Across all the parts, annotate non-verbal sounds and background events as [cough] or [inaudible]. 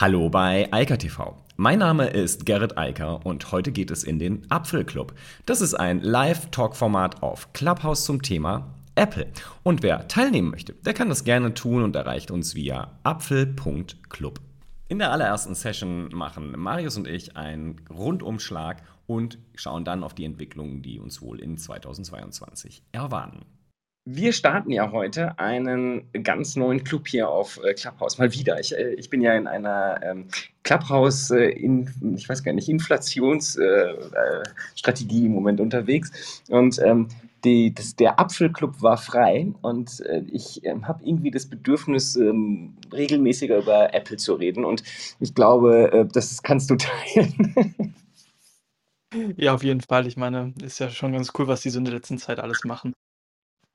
Hallo bei Eika TV. Mein Name ist Gerrit Eiker und heute geht es in den Apfelclub. Das ist ein Live-Talk-Format auf Clubhouse zum Thema Apple. Und wer teilnehmen möchte, der kann das gerne tun und erreicht uns via apfel.club. In der allerersten Session machen Marius und ich einen Rundumschlag und schauen dann auf die Entwicklungen, die uns wohl in 2022 erwarten. Wir starten ja heute einen ganz neuen Club hier auf äh, Clubhouse. Mal wieder. Ich, äh, ich bin ja in einer ähm, Clubhouse, äh, in, ich weiß gar nicht, Inflationsstrategie im Moment unterwegs. Und ähm, die, das, der Apfelclub war frei und ich äh, habe irgendwie das Bedürfnis, ähm, regelmäßiger über Apple zu reden. Und ich glaube, das kannst du [laughs] teilen. Ja, auf jeden Fall. Ich meine, ist ja schon ganz cool, was die so in der letzten Zeit alles machen.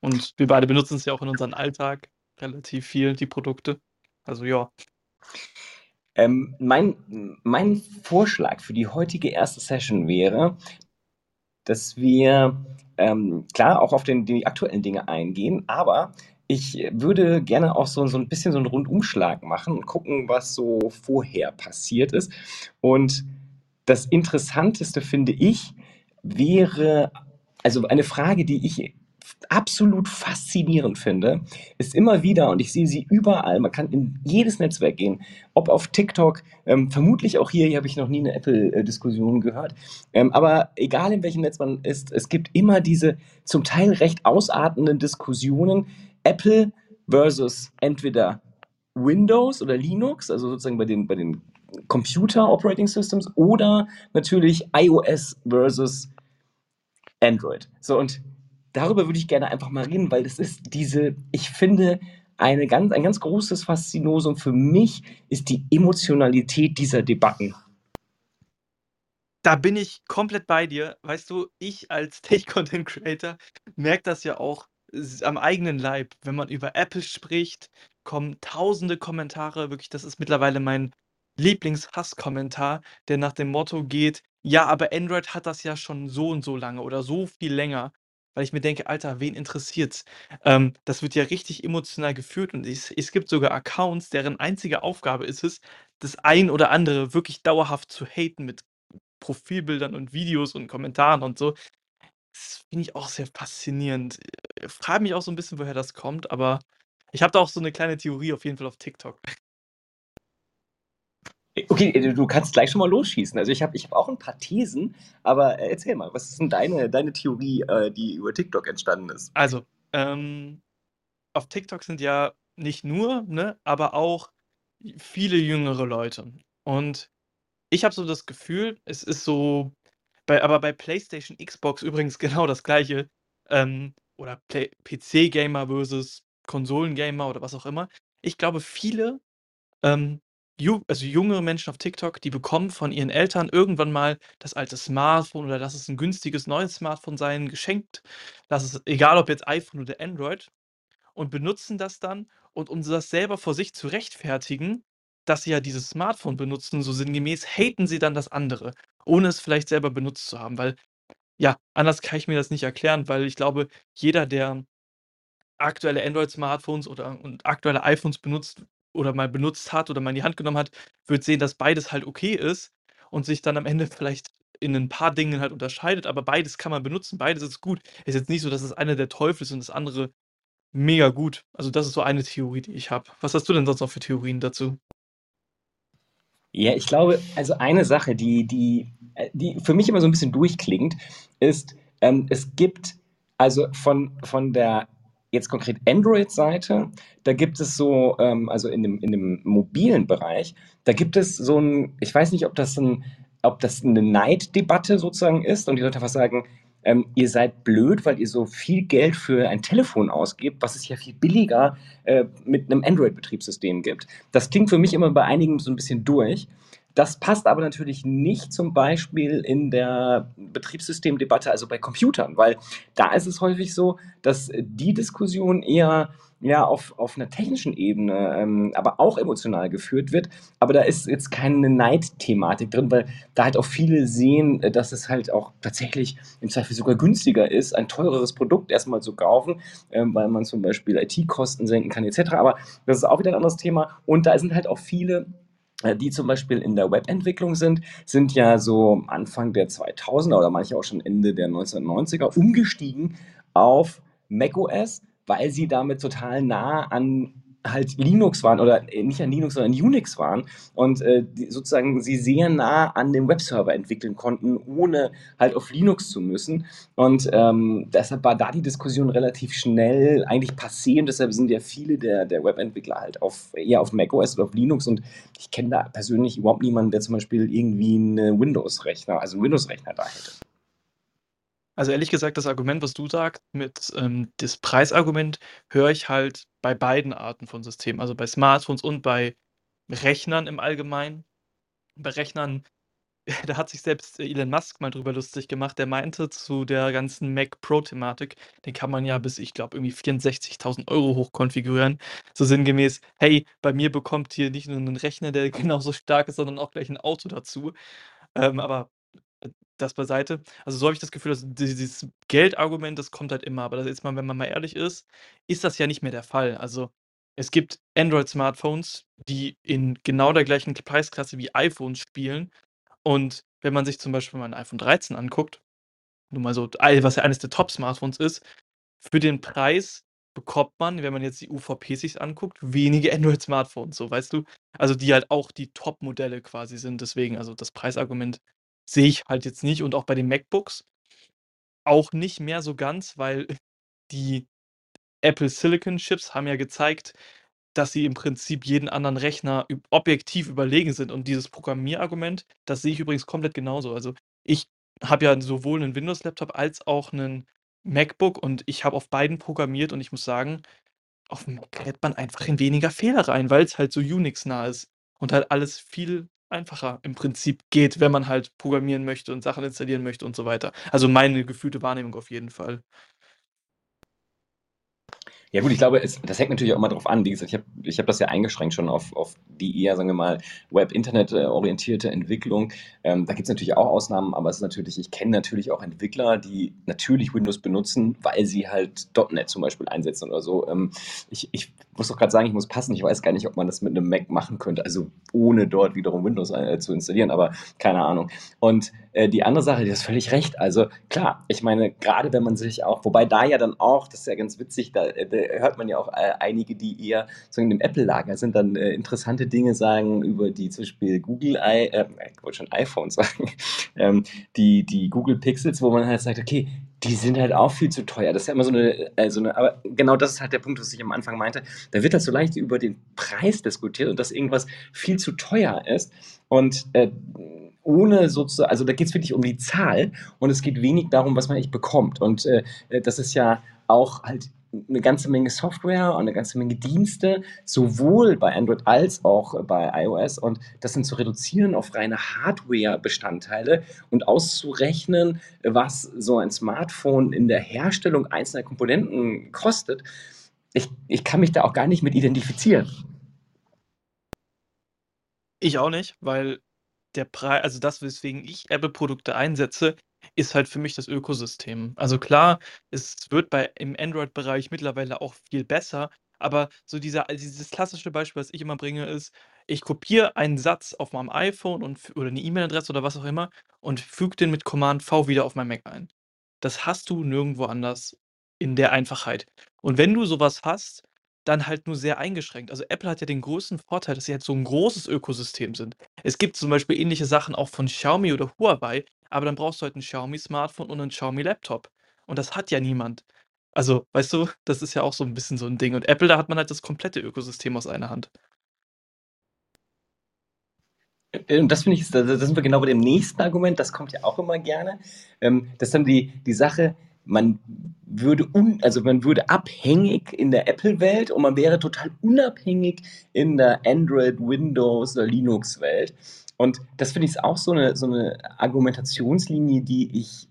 Und wir beide benutzen es ja auch in unserem Alltag relativ viel, die Produkte. Also ja. Ähm, mein, mein Vorschlag für die heutige erste Session wäre, dass wir ähm, klar auch auf den, die aktuellen Dinge eingehen, aber ich würde gerne auch so, so ein bisschen so einen Rundumschlag machen und gucken, was so vorher passiert ist. Und das Interessanteste finde ich, wäre, also eine Frage, die ich absolut faszinierend finde, ist immer wieder, und ich sehe sie überall, man kann in jedes Netzwerk gehen, ob auf TikTok, ähm, vermutlich auch hier, hier habe ich noch nie eine Apple-Diskussion gehört, ähm, aber egal in welchem Netz man ist, es gibt immer diese zum Teil recht ausartenden Diskussionen, Apple versus entweder Windows oder Linux, also sozusagen bei den, bei den Computer Operating Systems oder natürlich iOS versus Android. So, und darüber würde ich gerne einfach mal reden, weil das ist diese, ich finde, eine ganz, ein ganz großes Faszinosum für mich ist die Emotionalität dieser Debatten. Da bin ich komplett bei dir. Weißt du, ich als Tech-Content-Creator merke das ja auch am eigenen Leib. Wenn man über Apple spricht, kommen tausende Kommentare. Wirklich, das ist mittlerweile mein Lieblings-Hass-Kommentar, der nach dem Motto geht: Ja, aber Android hat das ja schon so und so lange oder so viel länger weil ich mir denke, Alter, wen interessiert's? Ähm, das wird ja richtig emotional geführt und es, es gibt sogar Accounts, deren einzige Aufgabe ist es, das ein oder andere wirklich dauerhaft zu haten mit Profilbildern und Videos und Kommentaren und so. Das finde ich auch sehr faszinierend. Ich frage mich auch so ein bisschen, woher das kommt, aber ich habe da auch so eine kleine Theorie auf jeden Fall auf TikTok. Okay, äh, du kannst gleich schon mal losschießen. Also ich habe ich hab auch ein paar Thesen, aber äh, erzähl mal, was ist denn deine, deine Theorie, äh, die über TikTok entstanden ist? Also, ähm, auf TikTok sind ja nicht nur, ne, aber auch viele jüngere Leute. Und ich habe so das Gefühl, es ist so, bei, aber bei PlayStation, Xbox übrigens [laughs] genau das gleiche, ähm, oder PC-Gamer versus Konsolengamer oder was auch immer. Ich glaube, viele ähm, Also jüngere Menschen auf TikTok, die bekommen von ihren Eltern irgendwann mal das alte Smartphone oder lass es ein günstiges neues Smartphone sein, geschenkt. Lass es egal ob jetzt iPhone oder Android und benutzen das dann und um das selber vor sich zu rechtfertigen, dass sie ja dieses Smartphone benutzen, so sinngemäß, haten sie dann das andere, ohne es vielleicht selber benutzt zu haben, weil ja, anders kann ich mir das nicht erklären, weil ich glaube, jeder, der aktuelle Android-Smartphones oder und aktuelle iPhones benutzt, oder mal benutzt hat oder mal in die Hand genommen hat, wird sehen, dass beides halt okay ist und sich dann am Ende vielleicht in ein paar Dingen halt unterscheidet, aber beides kann man benutzen, beides ist gut. Ist jetzt nicht so, dass das eine der Teufel ist und das andere mega gut. Also das ist so eine Theorie, die ich habe. Was hast du denn sonst noch für Theorien dazu? Ja, ich glaube, also eine Sache, die, die, äh, die für mich immer so ein bisschen durchklingt, ist, ähm, es gibt also von, von der jetzt konkret Android-Seite, da gibt es so, ähm, also in dem, in dem mobilen Bereich, da gibt es so ein, ich weiß nicht, ob das ein, ob das eine Neiddebatte sozusagen ist und die Leute einfach sagen, ähm, ihr seid blöd, weil ihr so viel Geld für ein Telefon ausgibt, was es ja viel billiger äh, mit einem Android-Betriebssystem gibt. Das klingt für mich immer bei einigen so ein bisschen durch. Das passt aber natürlich nicht zum Beispiel in der Betriebssystemdebatte, also bei Computern, weil da ist es häufig so, dass die Diskussion eher ja, auf, auf einer technischen Ebene, ähm, aber auch emotional geführt wird. Aber da ist jetzt keine Neidthematik drin, weil da halt auch viele sehen, dass es halt auch tatsächlich im Zweifel sogar günstiger ist, ein teureres Produkt erstmal zu kaufen, ähm, weil man zum Beispiel IT-Kosten senken kann etc. Aber das ist auch wieder ein anderes Thema. Und da sind halt auch viele äh, die zum Beispiel in der Webentwicklung sind, sind ja so Anfang der 2000er oder manche auch schon Ende der 1990er umgestiegen auf macOS, weil sie damit total nah an halt Linux waren oder äh, nicht an Linux, sondern Unix waren und äh, sozusagen sie sehr nah an dem Webserver entwickeln konnten, ohne halt auf Linux zu müssen. Und ähm, deshalb war da die Diskussion relativ schnell eigentlich passé und deshalb sind ja viele der, der Webentwickler halt auf, eher auf macOS oder auf Linux und ich kenne da persönlich überhaupt niemanden, der zum Beispiel irgendwie einen Windows-Rechner, also einen Windows-Rechner da hätte. Also ehrlich gesagt, das Argument, was du sagst, mit ähm, das Preisargument, höre ich halt bei beiden Arten von Systemen, also bei Smartphones und bei Rechnern im Allgemeinen. Bei Rechnern, [laughs] da hat sich selbst Elon Musk mal drüber lustig gemacht. Der meinte zu der ganzen Mac Pro-Thematik, den kann man ja bis, ich glaube, irgendwie 64.000 Euro hoch konfigurieren. So sinngemäß, hey, bei mir bekommt hier nicht nur einen Rechner, der [laughs] genauso stark ist, sondern auch gleich ein Auto dazu. Ähm, aber das beiseite. Also, so habe ich das Gefühl, dass dieses Geldargument, das kommt halt immer, aber das jetzt mal wenn man mal ehrlich ist, ist das ja nicht mehr der Fall. Also, es gibt Android-Smartphones, die in genau der gleichen Preisklasse wie iPhones spielen und wenn man sich zum Beispiel mal 'n iPhone 13 anguckt, nur mal so was ja eines der Top-Smartphones ist, für den Preis bekommt man, wenn man jetzt die UVP sich anguckt, wenige [laughs] Android-Smartphones, so, weißt du? Also, die halt auch die Top-Modelle quasi sind. Deswegen, also, das Preisargument Sehe ich halt jetzt nicht und auch bei den MacBooks auch nicht mehr so ganz, weil [laughs] die Apple Silicon Chips haben ja gezeigt, dass sie im Prinzip jeden anderen Rechner objektiv überlegen sind und dieses Programmierargument, das sehe ich übrigens komplett genauso. Also, ich habe ja sowohl 'nen Windows-Laptop als auch 'nen MacBook und ich habe auf beiden programmiert und ich muss sagen, auf'm Mac gerät man einfach in weniger Fehler rein, weil's halt so Unix-nah ist und halt alles viel einfacher im Prinzip geht, wenn man halt programmieren möchte und Sachen installieren möchte und so weiter. Also, meine gefühlte Wahrnehmung auf jeden Fall. Ja gut, ich glaube, es, das hängt natürlich auch immer darauf an. Wie gesagt, ich habe ich hab das ja eingeschränkt schon auf, auf die eher, sagen wir mal, Web-Internet-orientierte Entwicklung. Ähm, da gibt es natürlich auch Ausnahmen, aber es ist natürlich, ich kenne natürlich auch Entwickler, die natürlich Windows benutzen, weil sie halt .NET zum Beispiel einsetzen oder so. Ähm, ich, ich muss doch gerade sagen, ich muss passen. Ich weiß gar nicht, ob man das mit einem Mac machen könnte, also ohne dort wiederum Windows äh, zu installieren, aber keine Ahnung. Und äh, die andere Sache, die hast völlig recht. Also klar, ich meine, gerade wenn man sich auch, wobei da ja dann auch, das ist ja ganz witzig, da, äh, da hört man ja auch äh, einige, die eher so in dem Apple-Lager sind, dann äh, interessante Dinge sagen über die zum Beispiel Google, I, äh, ich wollte schon iPhone [laughs] sagen, ähm, die, die Google Pixels, wo man halt sagt, okay, die sind halt auch viel zu teuer. Das ist ja immer so eine, äh, eine, aber genau das ist halt der Punkt, was ich am Anfang meinte. Da wird halt so leicht über den Preis diskutiert und dass irgendwas viel zu teuer ist. Und äh, ohne sozusagen, also da geht es wirklich um die Zahl und es geht wenig darum, was man eigentlich bekommt. Und äh, das ist ja auch halt eine ganze Menge Software und eine ganze Menge Dienste, sowohl bei Android als auch bei iOS. Und das dann zu reduzieren auf reine Hardware-Bestandteile und auszurechnen, was so ein Smartphone in der Herstellung einzelner Komponenten kostet, ich, ich kann mich da auch gar nicht mit identifizieren. Ich auch nicht, weil der Preis, also das, weswegen ich Apple-Produkte einsetze, ist halt für mich das Ökosystem. Also klar, es wird bei im Android-Bereich mittlerweile auch viel besser, aber so dieser also dieses klassische Beispiel, was ich immer bringe, ist, ich kopiere einen Satz auf meinem iPhone und oder eine E-Mail-Adresse oder was auch immer und füge den mit Command V wieder auf mein Mac ein. Das hast du nirgendwo anders in der Einfachheit. Und wenn du sowas hast, dann halt nur sehr eingeschränkt. Also, Apple hat ja den großen Vorteil, dass sie halt so 'n großes Ökosystem sind. Es gibt zum Beispiel ähnliche Sachen auch von Xiaomi oder Huawei, aber dann brauchst du halt 'n Xiaomi-Smartphone und 'nen Xiaomi-Laptop. Und das hat ja niemand. Also, weißt du, das ist ja auch so 'n bisschen so 'n Ding. Und Apple, da hat man halt das komplette Ökosystem aus einer Hand. Äh, und das finde ich, da sind wir genau bei dem nächsten Argument, das kommt ja auch immer gerne. Ähm, das ist dann die, die Sache, man würde un, also man würde abhängig in der Apple-Welt und man wäre total unabhängig in der Android, Windows oder Linux-Welt. Und das finde ich auch so eine, so eine Argumentationslinie, die ich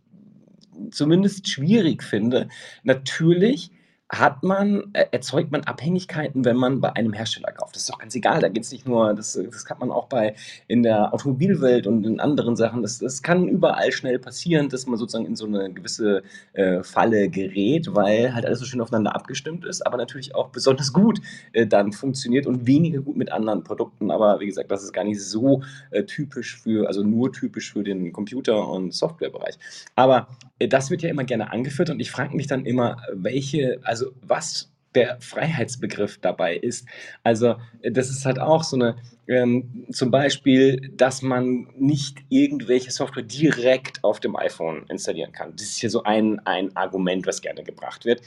zumindest schwierig finde. Natürlich hat man, äh, erzeugt man Abhängigkeiten, wenn man bei einem Hersteller kauft. Das ist doch ganz egal. Da geht es nicht nur, das, das hat man auch bei in der Automobilwelt und in anderen Sachen. Das, das kann überall schnell passieren, dass man sozusagen in so eine gewisse äh, Falle gerät, weil halt alles so schön aufeinander abgestimmt ist, aber natürlich auch besonders gut äh, dann funktioniert und weniger gut mit anderen Produkten. Aber wie gesagt, das ist gar nicht so äh, typisch für, also nur typisch für den Computer- und Softwarebereich. Aber äh, das wird ja immer gerne angeführt und ich frage mich dann immer, welche, also was der Freiheitsbegriff dabei ist. Also das ist halt auch so eine, ähm, zum Beispiel, dass man nicht irgendwelche Software direkt auf dem iPhone installieren kann. Das ist hier so ein, ein Argument, was gerne gebracht wird.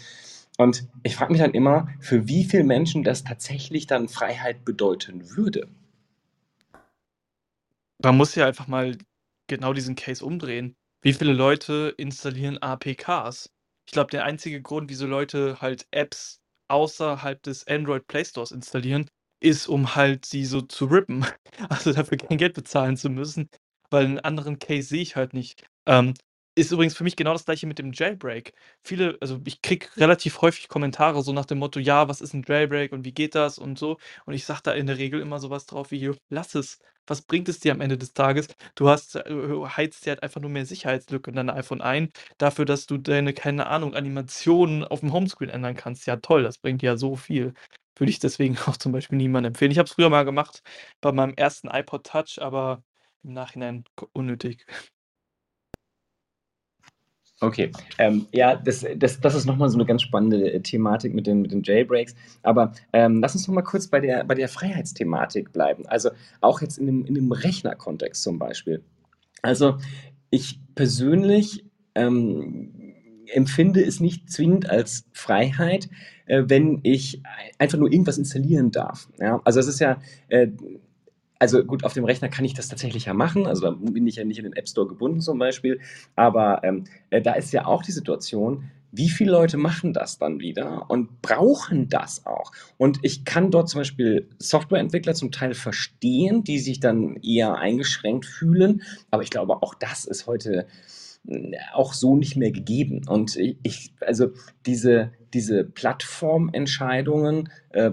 Und ich frage mich dann immer, für wie viele Menschen das tatsächlich dann Freiheit bedeuten würde. Man muss ja einfach mal genau diesen Case umdrehen. Wie viele Leute installieren APKs? Ich glaube, der einzige Grund, wieso Leute halt Apps außerhalb des Android Play Stores installieren, ist, um halt sie so zu rippen. [laughs] Also dafür kein Geld bezahlen zu müssen, weil einen anderen Case sehe ich halt nicht. Ähm, ist übrigens für mich genau das Gleiche mit dem Jailbreak. Viele also ich kriege relativ häufig Kommentare so nach dem Motto: „Ja, was ist 'n Jailbreak und wie geht das?“ und so. Und ich sage da in der Regel immer so was drauf wie: „Lass es. Was bringt es dir am Ende des Tages? Du hast äh, heizt dir halt einfach nur mehr Sicherheitslücken in dein iPhone ein, dafür, dass du deine, keine Ahnung, Animationen aufm Homescreen ändern kannst. Ja toll, das bringt ja so viel.“ Würde ich deswegen [laughs] auch zum Beispiel niemandem empfehlen. Ich habe es früher mal gemacht bei meinem ersten iPod Touch, aber im Nachhinein unnötig. Okay, ähm, ja, das das das ist noch mal so 'ne ganz spannende, äh, Thematik mit den mit den Jailbreaks. Aber, ähm, lass uns noch mal kurz bei der bei der Freiheitsthematik bleiben. Also, auch jetzt in dem in dem Rechnerkontext zum Beispiel. Also, ich persönlich, ähm, empfinde es nicht zwingend als Freiheit, äh, wenn ich ei einfach nur irgendwas installieren darf, ja? Also, es ist ja, äh also gut, auf dem Rechner kann ich das tatsächlich ja machen. Also da bin ich ja nicht in den App Store gebunden zum Beispiel. Aber ähm, äh, da ist ja auch die Situation, wie viele Leute machen das dann wieder und brauchen das auch? Und ich kann dort zum Beispiel Softwareentwickler zum Teil verstehen, die sich dann eher eingeschränkt fühlen. Aber ich glaube, auch das ist heute hm, auch so nicht mehr gegeben. Und ich, also diese, diese Plattformentscheidungen, äh,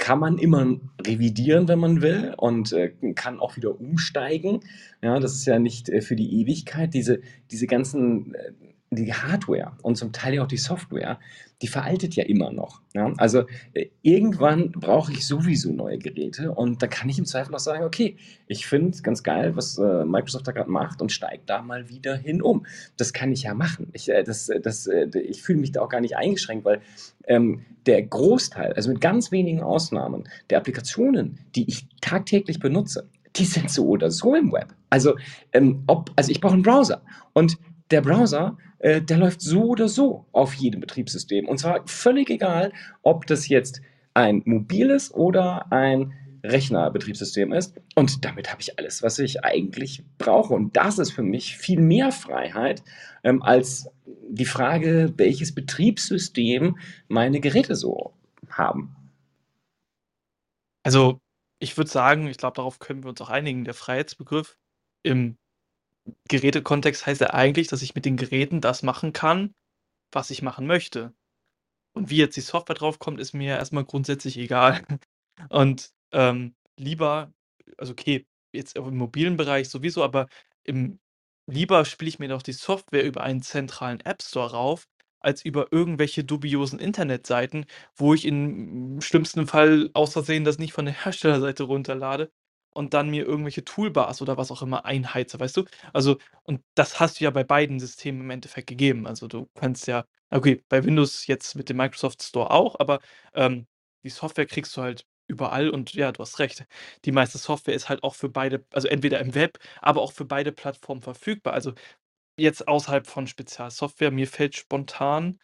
kann man immer revidieren, wenn man will und äh, kann auch wieder umsteigen. Ja, das ist ja nicht äh, für die Ewigkeit. Diese, diese ganzen, äh, die Hardware und zum Teil auch die Software, die veraltet ja immer noch. Ja? Also äh, irgendwann brauche ich sowieso neue Geräte und da kann ich im Zweifel auch sagen, okay, ich finde ganz geil, was äh, Microsoft da gerade macht und steige da mal wieder hin um. Das kann ich ja machen. Ich, äh, das, das, äh, ich fühle mich da auch gar nicht eingeschränkt, weil ähm, der Großteil, also mit ganz wenigen Ausnahmen, der Applikationen, die ich tagtäglich benutze, die sind so oder so im Web. Also, ähm, ob, also ich brauche einen Browser und der Browser, äh, der läuft so oder so auf jedem Betriebssystem. Und zwar völlig egal, ob das jetzt ein mobiles oder ein Rechnerbetriebssystem ist. Und damit habe ich alles, was ich eigentlich brauche. Und das ist für mich viel mehr Freiheit ähm, als die Frage, welches Betriebssystem meine Geräte so haben. Also, ich würde sagen, ich glaube, darauf können wir uns auch einigen. Der Freiheitsbegriff im Gerätekontext heißt ja eigentlich, dass ich mit den Geräten das machen kann, was ich machen möchte. Und wie jetzt die Software draufkommt, ist mir erst mal grundsätzlich egal. [laughs] Und, ähm, lieber also okay, jetzt im mobilen Bereich sowieso, aber im lieber spiele ich mir doch die Software über einen zentralen App Store rauf, als über irgendwelche dubiosen Internetseiten, wo ich im schlimmsten Fall aus Versehen das nicht von der Herstellerseite runterlade und dann mir irgendwelche Toolbars oder was auch immer einheize, weißt du? Also und das hast du ja bei beiden Systemen im Endeffekt gegeben. Also, du kannst ja okay, bei Windows jetzt mit dem Microsoft Store auch, aber, ähm, die Software kriegst du halt überall und ja, du hast recht. Die meiste Software ist halt auch für beide also entweder im Web, aber auch für beide Plattformen verfügbar. Also, jetzt außerhalb von Spezialsoftware, mir fällt spontan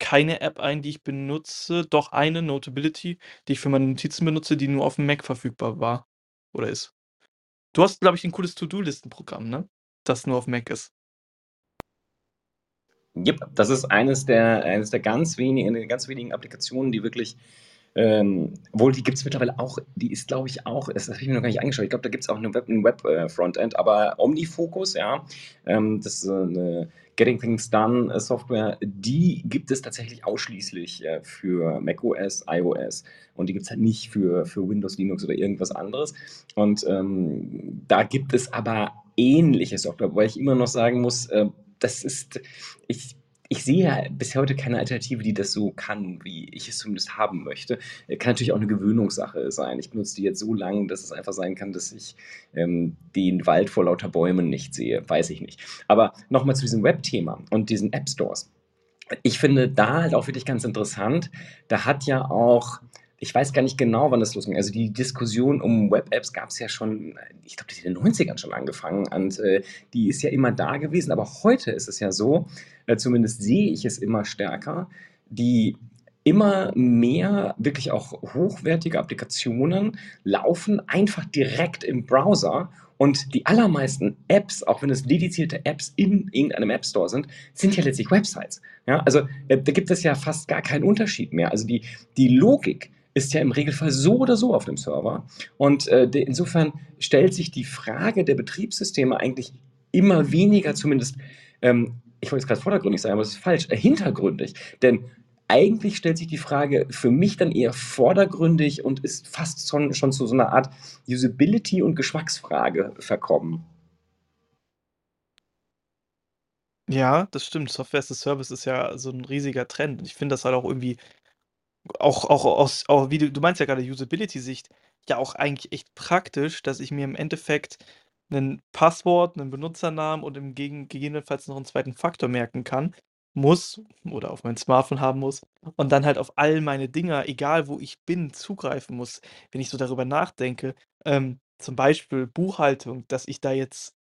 keine App ein, die ich benutze. Doch eine, Notability, die ich für meine Notizen benutze, die nur aufm Mac verfügbar war oder ist. Du hast, glaube ich, 'n cooles To-do-Listen-Programm, ne? Das nur auf Mac ist. Jipp, das ist eines der eines der ganz wenigen ganz wenigen Applikationen, die wirklich Ähm, obwohl, die gibt's mittlerweile auch die ist, glaube ich, auch das habe ich mir noch gar nicht angeschaut. Ich glaube, da gibt's auch 'ne Web 'n Web äh, aber OmniFocus, ja, ähm, das ist, äh, 'ne Getting Things Done äh, Software, die gibt es tatsächlich ausschließlich, äh, für macOS, iOS und die gibt's halt nicht für für Windows, Linux oder irgendwas anderes. Und, ähm, da gibt es aber ähnliche Software, wobei ich immer noch sagen muss, äh, das ist ich ich sehe ja bis heute keine Alternative, die das so kann, wie ich es zumindest haben möchte. Äh, kann natürlich auch 'ne Gewöhnungssache sein. Ich benutze die jetzt so lang, dass es einfach sein kann, dass ich, ähm, den Wald vor lauter Bäumen nicht sehe, weiß ich nicht. Aber noch mal zu diesem Webthema und diesen App Stores. Ich finde da halt auch wirklich ganz interessant, da hat ja auch ich weiß gar nicht genau, wann das losging. Also, die Diskussion um Web-Apps gab's ja schon ich glaube, die hat in den 90ern schon angefangen und, äh, die ist ja immer da gewesen. Aber heute ist es ja so, äh, zumindest sehe ich es immer stärker, die immer mehr wirklich auch hochwertige Applikationen laufen einfach direkt im Browser und die allermeisten Apps, auch wenn es dedizierte Apps in irgendeinem App Store sind, sind ja letztlich Websites. Ja, also, äh, da gibt es ja fast gar keinen Unterschied mehr. Also, die die Logik ist ja im Regelfall so oder so auf dem Server und, äh, insofern stellt sich die Frage der Betriebssysteme eigentlich immer weniger zumindest, ähm, ich wollte jetzt grad vordergründig sagen, aber das ist falsch, äh, hintergründig. Denn eigentlich stellt sich die Frage für mich dann eher vordergründig und ist fast schon schon zu so 'ner Art Usability und Geschmacksfrage verkommen. Ja, das stimmt. Software as a Service ist ja so 'n riesiger Trend. Ich finde das halt auch irgendwie auch auch aus auch wie du du meinst ja grade Usability-Sicht, ja auch eigentlich echt praktisch, dass ich mir im Endeffekt 'nen Passwort, 'nen Benutzernamen und im gegen gegebenenfalls noch 'n 2. Faktor merken kann muss oder auf mein Smartphone haben muss und dann halt auf all meine Dinger, egal wo ich bin, zugreifen muss. Wenn ich so darüber nachdenke, ähm, zum Beispiel Buchhaltung, dass ich da jetzt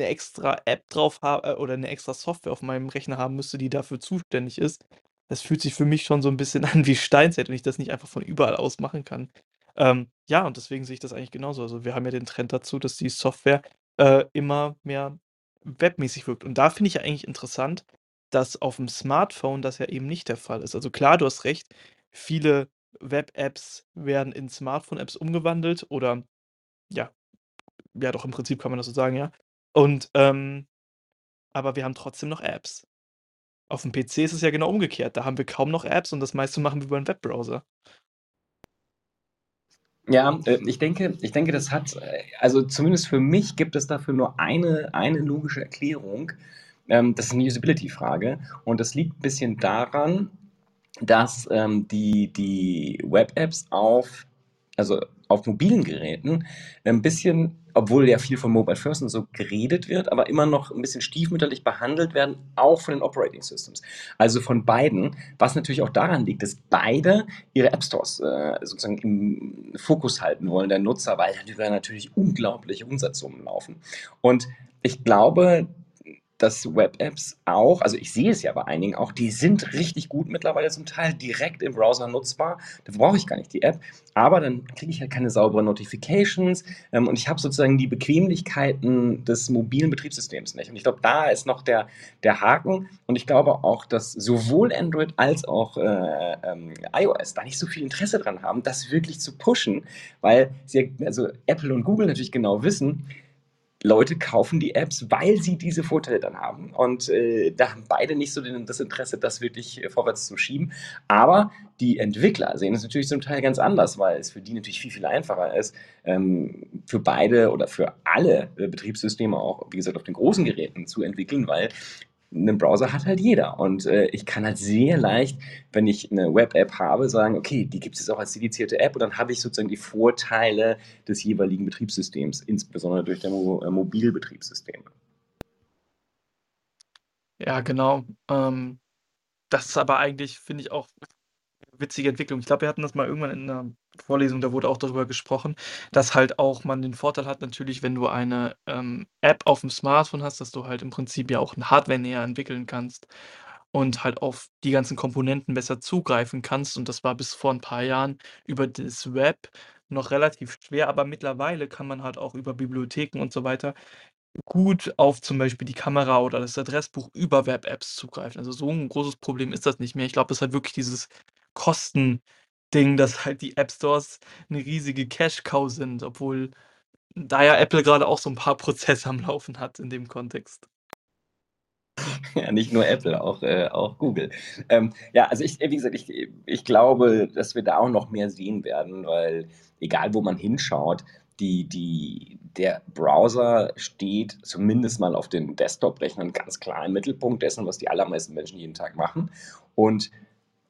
'ne extra App drauf ha äh, oder 'ne extra Software auf meinem Rechner haben müsste, die dafür zuständig ist. Das fühlt sich für mich schon so 'n bisschen [laughs] an wie Steinzeit, wenn ich das nicht einfach von überall aus machen kann. Ähm, ja, und deswegen sehe ich das eigentlich genauso. Also, wir haben ja den Trend dazu, dass die Software, äh, immer mehr webmäßig wirkt. Und da finde ich ja eigentlich interessant, dass aufm Smartphone das ja eben nicht der Fall ist. Also, klar, du hast recht, viele Web-Apps werden in Smartphone-Apps umgewandelt oder ja ja doch, im Prinzip kann man das so sagen, ja. Und, ähm aber wir haben trotzdem noch Apps. Aufm PC ist es ja genau umgekehrt. Da haben wir kaum noch Apps und das meiste machen wir über 'n Webbrowser. Ja, äh, ich denke ich denke, das hat äh, also, zumindest für mich gibt es dafür nur eine eine logische Erklärung. Ähm, das ist 'ne Usability-Frage und das liegt bisschen daran, dass, ähm, die die Web-Apps auf also, auf mobilen Geräten 'n bisschen obwohl ja viel von Mobile First und so geredet wird, aber immer noch 'n bisschen stiefmütterlich behandelt werden, auch von den Operating Systems. Also, von beiden, was natürlich auch daran liegt, dass beide ihre App Stores, äh, sozusagen im Fokus halten wollen, der Nutzer, weil darüber natürlich unglaubliche Umsatzsummen laufen. Und ich glaube, dass Web-Apps auch also, ich sehe es ja bei einigen auch, die sind richtig gut mittlerweile zum Teil direkt im Browser nutzbar. Da brauche ich gar nicht die App, aber dann kriege ich halt keine sauberen Notifications, ähm, und ich habe sozusagen die Bequemlichkeiten des mobilen Betriebssystems nicht. Und ich glaube, da ist noch der der Haken und ich glaube auch, dass sowohl Android als auch, äh, ähm, iOS da nicht so viel Interesse dran haben, das wirklich zu pushen, weil sie also, Apple und Google natürlich genau wissen, Leute kaufen die Apps, weil sie diese Vorteile dann haben. Und, äh, da haben beide nicht so den das Interesse, das wirklich, äh, vorwärts zu schieben. Aber die Entwickler sehen es natürlich zum Teil ganz anders, weil es für die natürlich viel, viel einfacher ist, ähm, für beide oder für alle, äh, Betriebssysteme auch, wie gesagt, auf den großen Geräten zu entwickeln, weil 'nen Browser hat halt jeder. Und, äh, ich kann halt sehr leicht, wenn ich 'ne Web-App habe, sagen: „Okay, die gibt's jetzt auch als dedizierte App“, und dann habe ich sozusagen die Vorteile des jeweiligen Betriebssystems, insbesondere durch der Mo äh, Mobilbetriebssysteme. Ja, genau. Ähm, das ist aber eigentlich, finde ich, auch witzige Entwicklung. Ich glaube, wir hatten das mal irgendwann in 'ner Vorlesung, da wurde auch darüber gesprochen, dass halt auch man den Vorteil hat natürlich, wenn du eine, ähm, App aufm Smartphone hast, dass du halt im Prinzip ja auch 'n hardwarenäher entwickeln kannst und halt auf die ganzen Komponenten besser zugreifen kannst. Und das war bis vor 'n paar Jahren über das Web noch relativ schwer, aber mittlerweile kann man halt auch über Bibliotheken und so weiter gut auf zum Beispiel die Kamera oder das Adressbuch über Web-Apps zugreifen. Also, so 'n großes Problem ist das nicht mehr. Ich glaube, ist halt wirklich dieses Kosten Ding, dass halt die App Stores 'ne riesige Cash Cow sind, obwohl da ja Apple grade auch so 'n paar Prozesse am Laufen hat in dem Kontext. [laughs] Ja, nicht nur Apple, auch äh, auch Google. Ähm, ja, also ich wie gesagt, ich ich glaube, dass wir da auch noch mehr sehen werden, weil egal, wo man hinschaut, die die der Browser steht zumindest mal auf den Desktop-Rechnern ganz klar im Mittelpunkt dessen, was die allermeisten Menschen jeden Tag machen. Und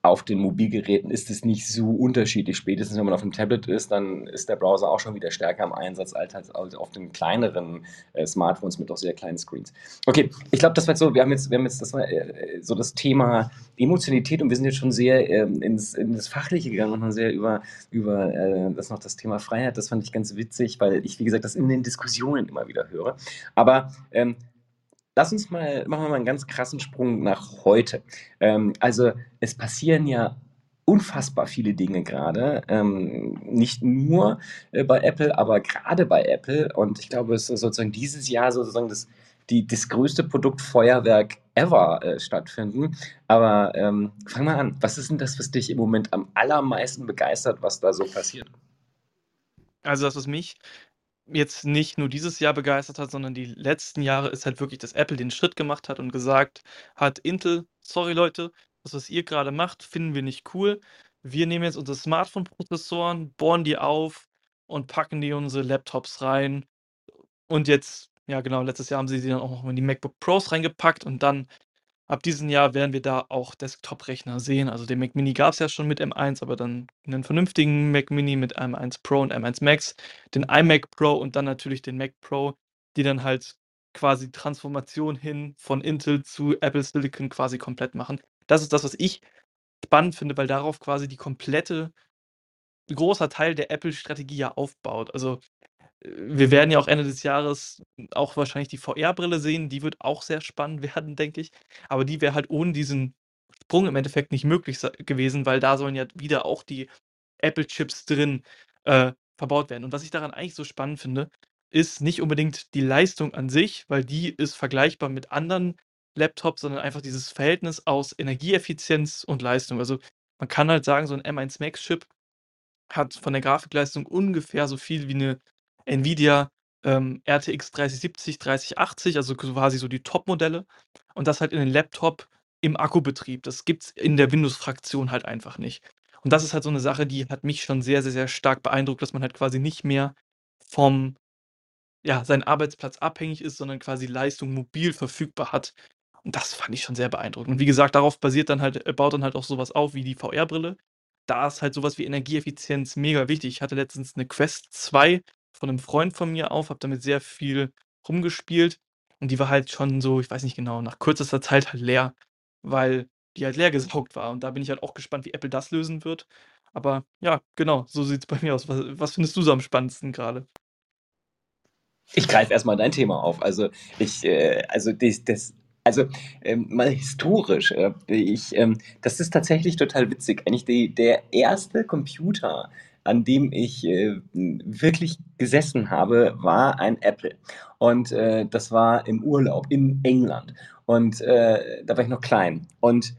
auf den Mobilgeräten ist es nicht so unterschiedlich. Spätestens, wenn man auf dem Tablet ist, dann ist der Browser auch schon wieder stärker im Einsatz als als auf den kleineren, äh, Smartphones mit auch sehr kleinen Screens. Okay, ich glaube, das war jetzt so wir haben jetzt wir haben jetzt das war, äh, so das Thema Emotionalität und wir sind jetzt schon sehr, ähm, ins in das Fachliche gegangen und haben sehr über über, äh, das noch das Thema Freiheit das fand ich ganz witzig, weil ich, wie gesagt, das in den Diskussionen immer wieder höre. Aber, ähm, lass uns mal machen wir mal 'n ganz krassen Sprung nach heute. Ähm, also, es passieren ja unfassbar viele Dinge grade, ähm, nicht nur, äh, bei Apple, aber grade bei Apple und ich glaube, es ist sozusagen dieses Jahr sozusagen das die das größte Produktfeuerwerk ever, äh, stattfinden. Aber, ähm, fang mal an. Was ist denn das, was dich im Moment am allermeisten begeistert, was da so passiert? Also, das, was mich jetzt nicht nur dieses Jahr begeistert hat, sondern die letzten Jahre, ist halt wirklich, dass Apple den Schritt gemacht hat und gesagt hat: „Intel, sorry Leute, das, was ihr grade macht, finden wir nicht cool. Wir nehmen jetzt unsere Smartphone-Prozessoren, bohren die auf und packen die in unsere Laptops rein.“ Und jetzt ja genau, letztes Jahr haben sie sie dann auch noch in die MacBook Pros reingepackt und dann ab diesem Jahr werden wir da auch Desktop-Rechner sehen. Also, den Mac Mini gab's ja schon mit M1, aber dann 'nen vernünftigen Mac Mini mit M1 Pro und M1 Max, den iMac Pro und dann natürlich den Mac Pro, die dann halt quasi Transformation hin von Intel zu Apple Silicon quasi komplett machen. Das ist das, was ich spannend finde, weil darauf quasi die komplette großer Teil der Apple-Strategie ja aufbaut. Also, wir werden ja auch Ende des Jahres auch wahrscheinlich die VR-Brille sehen, die wird auch sehr spannend [laughs] werden, denke ich. Aber die wäre halt ohne diesen Sprung im Endeffekt nicht möglich gewesen, weil da sollen ja wieder auch die Apple-Chips drin, äh, verbaut werden. Und was ich daran eigentlich so spannend finde, ist nicht unbedingt die Leistung an sich, weil die ist vergleichbar mit anderen Laptops, sondern einfach dieses Verhältnis aus Energieeffizienz und Leistung. Also, man kann halt sagen, so 'n M1 Max Chip hat von der Grafikleistung ungefähr so viel wie 'ne Nvidia, ähm, RTX 3070, 3080, also quasi so die Top-Modelle und das halt in den Laptop im Akkubetrieb. Das gibt's in der Windows-Fraktion halt einfach nicht. Und das ist halt so 'ne Sache, die hat mich schon sehr, sehr, sehr stark beeindruckt, dass man halt quasi nicht mehr vom ja, seinen Arbeitsplatz abhängig ist, sondern quasi Leistung mobil verfügbar hat. Und das fand ich schon sehr beeindruckend. Und wie gesagt, darauf basiert dann halt äh, baut dann halt auch so was auf wie die VR-Brille. Da ist halt so was wie Energieeffizienz mega wichtig. Ich hatte letztens 'ne Quest 2 von 'nem Freund von mir auf, habe damit sehr viel rumgespielt und die war halt schon so, ich weiß nicht genau, nach kürzester Zeit halt leer, weil die halt leergesaugt war. Und da bin ich halt auch gespannt, wie Apple das lösen wird. Aber ja, genau, so sieht's bei mir aus. Wa was findest du so am spannendsten grade? Ich greife erst mal dein Thema auf. Also, ich, äh also, dies das also, ähm, mal historisch, äh, ich, ähm das ist tatsächlich total witzig. Eigentlich die der 1. Computer, an dem ich, äh, wirklich gesessen habe, war ein Apple. Und, äh, das war im Urlaub in England. Und, äh, da war ich noch klein. Und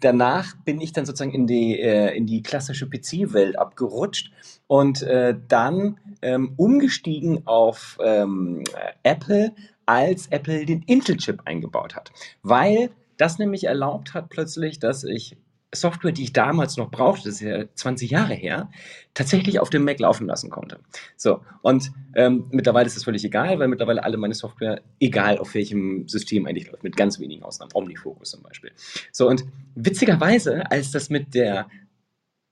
danach bin ich dann sozusagen in die äh, in die klassische PC-Welt abgerutscht und, äh, dann, ähm, umgestiegen auf, ähm, Apple, als Apple den Intel-Chip eingebaut hat. Weil das nämlich erlaubt hat plötzlich, dass ich Software, die ich damals noch brauchte, das ist ja 20 Jahre her, tatsächlich auf dem Mac laufen lassen konnte. So, und, ähm, mittlerweile ist das völlig egal, weil mittlerweile alle meine Software, egal auf welchem System eigentlich läuft, mit ganz wenigen Ausnahmen, OmniFocus zum Beispiel. So, und witzigerweise, als das mit der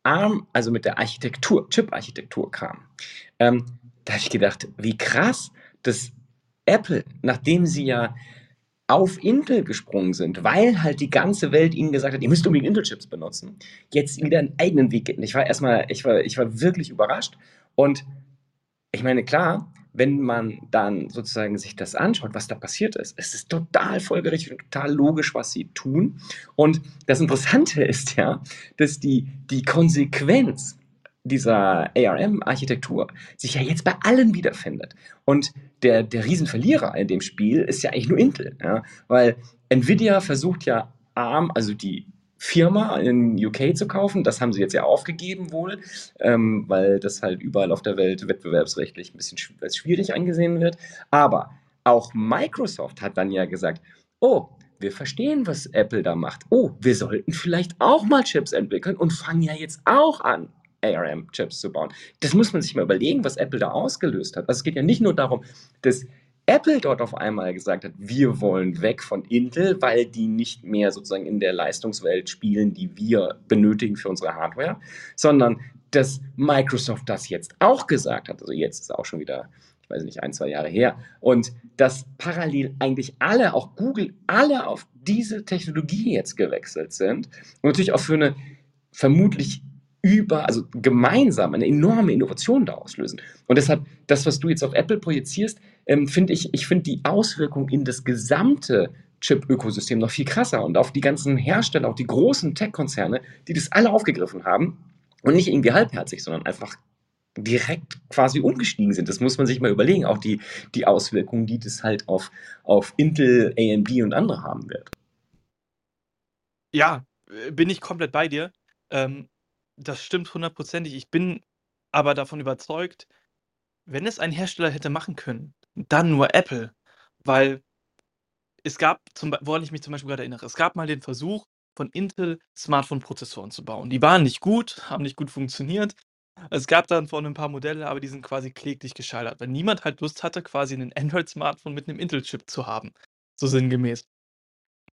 ARM, also mit der Architektur Chip-Architektur kam, ähm, da habe ich gedacht: „Wie krass, dass Apple, nachdem sie ja auf Intel gesprungen sind, weil halt die ganze Welt ihnen gesagt hat: „Ihr müsst unbedingt Intel-Chips benutzen“, jetzt wieder 'n eigenen Weg geht. Und ich war erst mal ich war ich war wirklich überrascht. Und ich meine, klar, wenn man dann sozusagen sich das anschaut, was da passiert ist, es ist total folgerichtig und total logisch, was sie tun. Und das Interessante [laughs] ist ja, dass die die Konsequenz dieser ARM-Architektur sich ja jetzt bei allen wiederfindet. Und der der Riesenverlierer in dem Spiel ist ja eigentlich nur Intel, ja? Weil Nvidia versucht ja ARM, also die Firma in UK zu kaufen. Das haben sie jetzt ja aufgegeben wohl, ähm, weil das halt überall auf der Welt wettbewerbsrechtlich ein bisschen als schwierig angesehen wird. Aber auch Microsoft hat dann ja gesagt, oh, wir verstehen, was Apple da macht. Oh, wir sollten vielleicht auch mal Chips entwickeln und fangen ja jetzt auch an, ARM-Chips zu bauen. Das muss man sich mal überlegen, was Apple da ausgelöst hat. Also es geht ja nicht nur darum, dass Apple dort auf einmal gesagt hat, wir wollen weg von Intel, weil die nicht mehr sozusagen in der Leistungswelt spielen, die wir benötigen für unsere Hardware, sondern dass Microsoft das jetzt auch gesagt hat. Also jetzt ist auch schon wieder, ich weiß nicht, ein, zwei Jahre her. Und dass parallel eigentlich alle, auch Google, alle auf diese Technologie jetzt gewechselt sind und natürlich auch für eine vermutlich über, also gemeinsam eine enorme Innovation da auslösen. Und deshalb, das, was du jetzt auf Apple projizierst, ähm, finde ich, ich finde die Auswirkung in das gesamte Chip-Ökosystem noch viel krasser und auf die ganzen Hersteller, auch die großen Tech-Konzerne, die das alle aufgegriffen haben und nicht irgendwie halbherzig, sondern einfach direkt quasi umgestiegen sind. Das muss man sich mal überlegen, auch die, die Auswirkungen, die das halt auf, auf Intel, AMD und andere haben wird. Ja, äh, bin ich komplett bei dir. Ähm, das stimmt hundertprozentig. Ich bin aber davon überzeugt, wenn es ein Hersteller hätte machen können, dann nur Apple. Weil es gab, zum, woran ich mich zum Beispiel gerade erinnere, es gab mal den Versuch von Intel Smartphone-Prozessoren zu bauen. Die waren nicht gut, haben nicht gut funktioniert. Es gab dann vor ein paar Modelle, aber die sind quasi kläglich gescheitert, weil niemand halt Lust hatte, quasi ein Android-Smartphone mit einem Intel-Chip zu haben. So sinngemäß.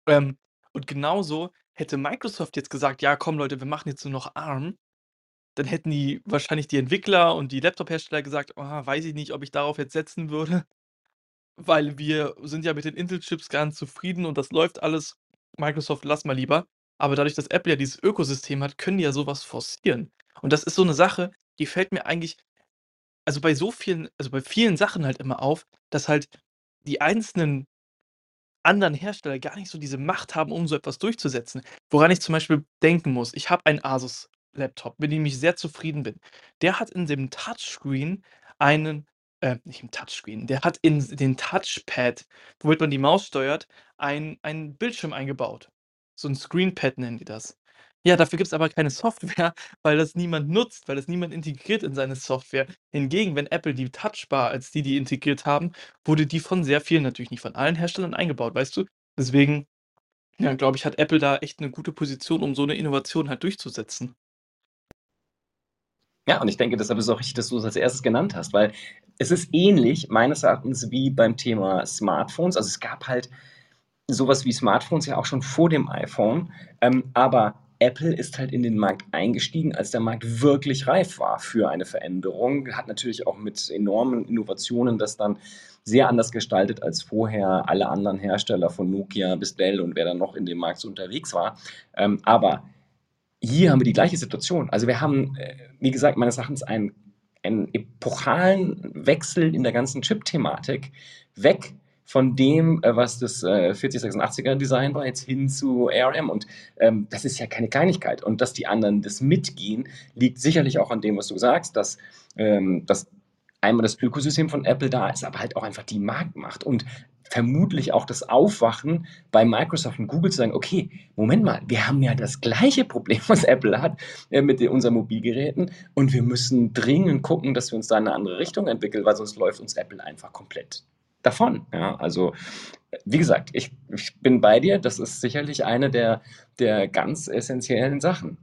Ähm, und genauso hätte Microsoft jetzt gesagt, ja, komm Leute, wir machen jetzt nur noch ARM, dann hätten die wahrscheinlich die Entwickler und die Laptop-Hersteller gesagt, oh, weiß ich nicht, ob ich darauf jetzt setzen würde, [laughs] weil wir sind ja mit den Intel-Chips ganz zufrieden und das läuft alles. Microsoft, lass mal lieber. Aber dadurch, dass Apple ja dieses Ökosystem hat, können die ja sowas forcieren. Und das ist so eine Sache, die fällt mir eigentlich, also bei so vielen, also bei vielen Sachen halt immer auf, dass halt die einzelnen anderen Hersteller gar nicht so diese Macht haben, um so etwas durchzusetzen. Woran ich zum Beispiel denken muss, ich habe einen Asus-Laptop, mit dem ich sehr zufrieden bin. Der hat in dem Touchscreen einen, äh, nicht im Touchscreen, der hat in den Touchpad, womit man die Maus steuert, ein, einen Bildschirm eingebaut. So ein Screenpad nennen die das. Ja, dafür gibt es aber keine Software, [laughs] weil das niemand nutzt, weil das niemand integriert in seine Software. Hingegen, wenn Apple die Touchbar, als die die integriert haben, wurde die von sehr vielen, natürlich nicht von allen Herstellern eingebaut, weißt du? Deswegen, ja, glaube ich, hat Apple da echt eine gute Position, um so eine Innovation halt durchzusetzen. Ja, und ich denke, deshalb ist es auch richtig, dass du es als erstes genannt hast, weil es ist ähnlich meines Erachtens wie beim Thema Smartphones. Also es gab halt sowas wie Smartphones ja auch schon vor dem iPhone, ähm, aber Apple ist halt in den Markt eingestiegen, als der Markt wirklich reif war für eine Veränderung. Hat natürlich auch mit enormen Innovationen das dann sehr anders gestaltet als vorher alle anderen Hersteller von Nokia bis Dell und wer dann noch in dem Markt so unterwegs war. Ähm, aber hier haben wir die gleiche Situation. Also wir haben, äh, wie gesagt, meines Erachtens einen, einen epochalen Wechsel in der ganzen Chip-Thematik weg von dem, äh, was das äh, 4086er Design war, jetzt hin zu ARM. Und ähm, das ist ja keine Kleinigkeit. Und dass die anderen das mitgehen, liegt sicherlich auch an dem, was du sagst, dass, ähm, dass einmal das Ökosystem von Apple da ist, aber halt auch einfach die Marktmacht und vermutlich auch das Aufwachen bei Microsoft und Google zu sagen, okay, Moment mal, wir haben ja das gleiche Problem, was Apple hat äh, mit unseren Mobilgeräten und wir müssen dringend gucken, dass wir uns da in eine andere Richtung entwickeln, weil sonst läuft uns Apple einfach komplett davon. Ja, also wie gesagt, ich, ich bin bei dir, das ist sicherlich eine der, der ganz essentiellen Sachen.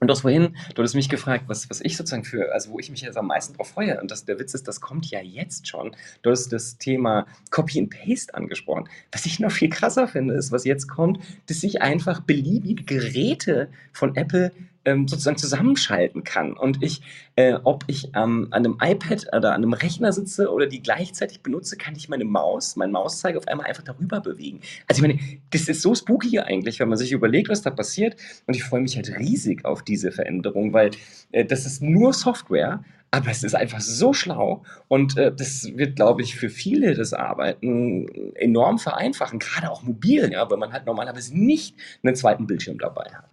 Und das vorhin, du hast mich gefragt, was, was ich sozusagen für, also wo ich mich jetzt am meisten drauf freue. Und das, der Witz ist, das kommt ja jetzt schon. Du hast das Thema Copy and Paste angesprochen. Was ich noch viel krasser finde, ist, was jetzt kommt, dass sich einfach beliebige Geräte von Apple ähm, sozusagen zusammenschalten kann. Und ich, äh, ob ich ähm, an einem iPad oder an einem Rechner sitze oder die gleichzeitig benutze, kann ich meine Maus, mein Mauszeiger auf einmal einfach darüber bewegen. Also ich meine, das ist so spooky eigentlich, wenn man sich überlegt, was da passiert. Und ich freue mich halt riesig auf diese Veränderung, weil äh, das ist nur Software, aber es ist einfach so schlau und äh, das wird, glaube ich, für viele das Arbeiten enorm vereinfachen, gerade auch mobil, ja, weil man halt normalerweise nicht einen zweiten Bildschirm dabei hat.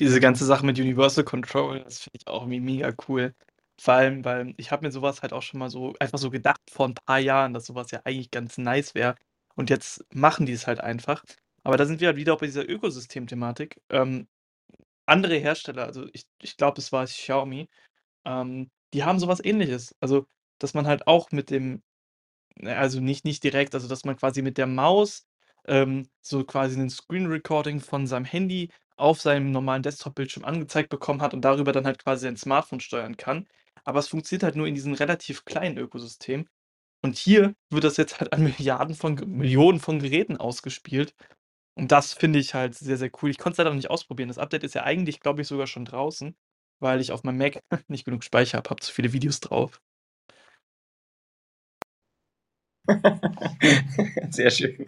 Diese ganze Sache mit Universal Control, das finde ich auch mega cool. Vor allem, weil ich habe mir sowas halt auch schon mal so einfach so gedacht vor ein paar Jahren, dass sowas ja eigentlich ganz nice wäre. Und jetzt machen die es halt einfach. Aber da sind wir halt wieder bei dieser Ökosystem-Thematik. Ähm, andere Hersteller, also ich ich glaube, es war Xiaomi, ähm, die haben so was Ähnliches. Also, dass man halt auch mit dem also nicht nicht direkt, also dass man quasi mit der Maus, ähm, so quasi 'nen Screen Recording von seinem Handy auf seinem normalen Desktop-Bildschirm angezeigt bekommen hat und darüber dann halt quasi sein Smartphone steuern kann. Aber es funktioniert halt nur in diesem relativ kleinen Ökosystem. Und hier wird das jetzt halt an Milliarden von Millionen von Geräten ausgespielt. Und das finde ich halt sehr, sehr cool. Ich konnte es leider noch nicht ausprobieren. Das Update ist ja eigentlich, glaube ich, sogar schon draußen, weil ich auf meinem Mac [laughs] nicht genug Speicher habe, habe zu viele Videos drauf. [laughs] Sehr schön.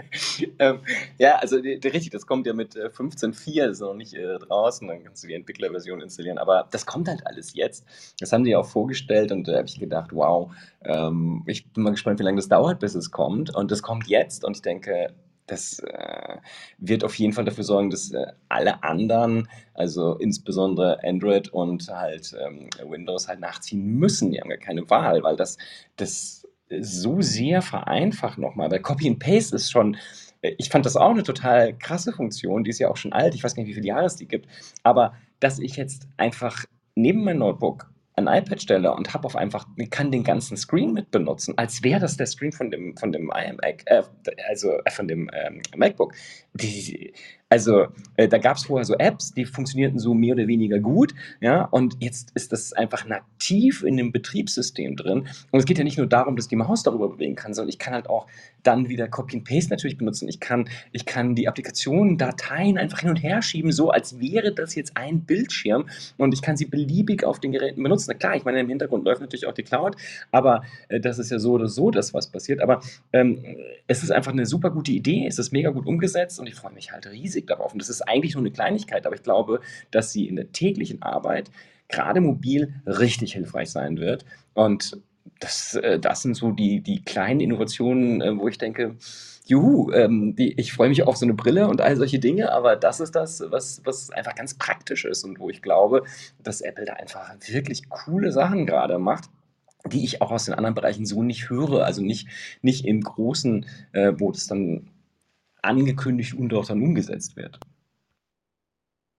Ähm, ja, also die, die, richtig, das kommt ja mit äh, 15.4, das ist noch nicht äh, draußen, dann kannst du die Entwicklerversion installieren, aber das kommt halt alles jetzt. Das haben die auch vorgestellt und da habe ich gedacht, wow, ähm, ich bin mal gespannt, wie lange das dauert, bis es kommt und das kommt jetzt und ich denke, das äh, wird auf jeden Fall dafür sorgen, dass äh, alle anderen, also insbesondere Android und halt ähm, Windows halt nachziehen müssen. Die haben ja keine Wahl, weil das, das so sehr vereinfacht nochmal, weil Copy and Paste ist schon, äh, ich fand das auch eine total krasse Funktion, die ist ja auch schon alt, ich weiß gar nicht, wie viele Jahre es die gibt, aber dass ich jetzt einfach neben mein Notebook ein iPad stelle und habe auf einfach, kann den ganzen Screen mit benutzen, als wäre das der Screen von dem, von dem iMac, äh, also äh, von dem ähm, MacBook. Die, also äh, da gab es vorher so Apps, die funktionierten so mehr oder weniger gut, ja, und jetzt ist das einfach nativ in dem Betriebssystem drin. Und es geht ja nicht nur darum, dass die Maus darüber bewegen kann, sondern ich kann halt auch dann wieder Copy and Paste natürlich benutzen. Ich kann, ich kann die Applikationen, Dateien einfach hin und her schieben, so als wäre das jetzt ein Bildschirm und ich kann sie beliebig auf den Geräten benutzen. Na klar, ich meine, im Hintergrund läuft natürlich auch die Cloud, aber äh, das ist ja so oder so das, was passiert. Aber ähm, es ist einfach eine super gute Idee, es ist mega gut umgesetzt und ich freue mich halt riesig darauf. Und das ist eigentlich nur eine Kleinigkeit, aber ich glaube, dass sie in der täglichen Arbeit gerade mobil richtig hilfreich sein wird. Und das, äh, das sind so die, die kleinen Innovationen, äh, wo ich denke, juhu, ähm, die, ich freue mich auf so eine Brille und all solche Dinge, aber das ist das, was, was einfach ganz praktisch ist und wo ich glaube, dass Apple da einfach wirklich coole Sachen gerade macht die ich auch aus den anderen Bereichen so nicht höre, also nicht, nicht im Großen, äh, wo das dann angekündigt und auch dann umgesetzt wird.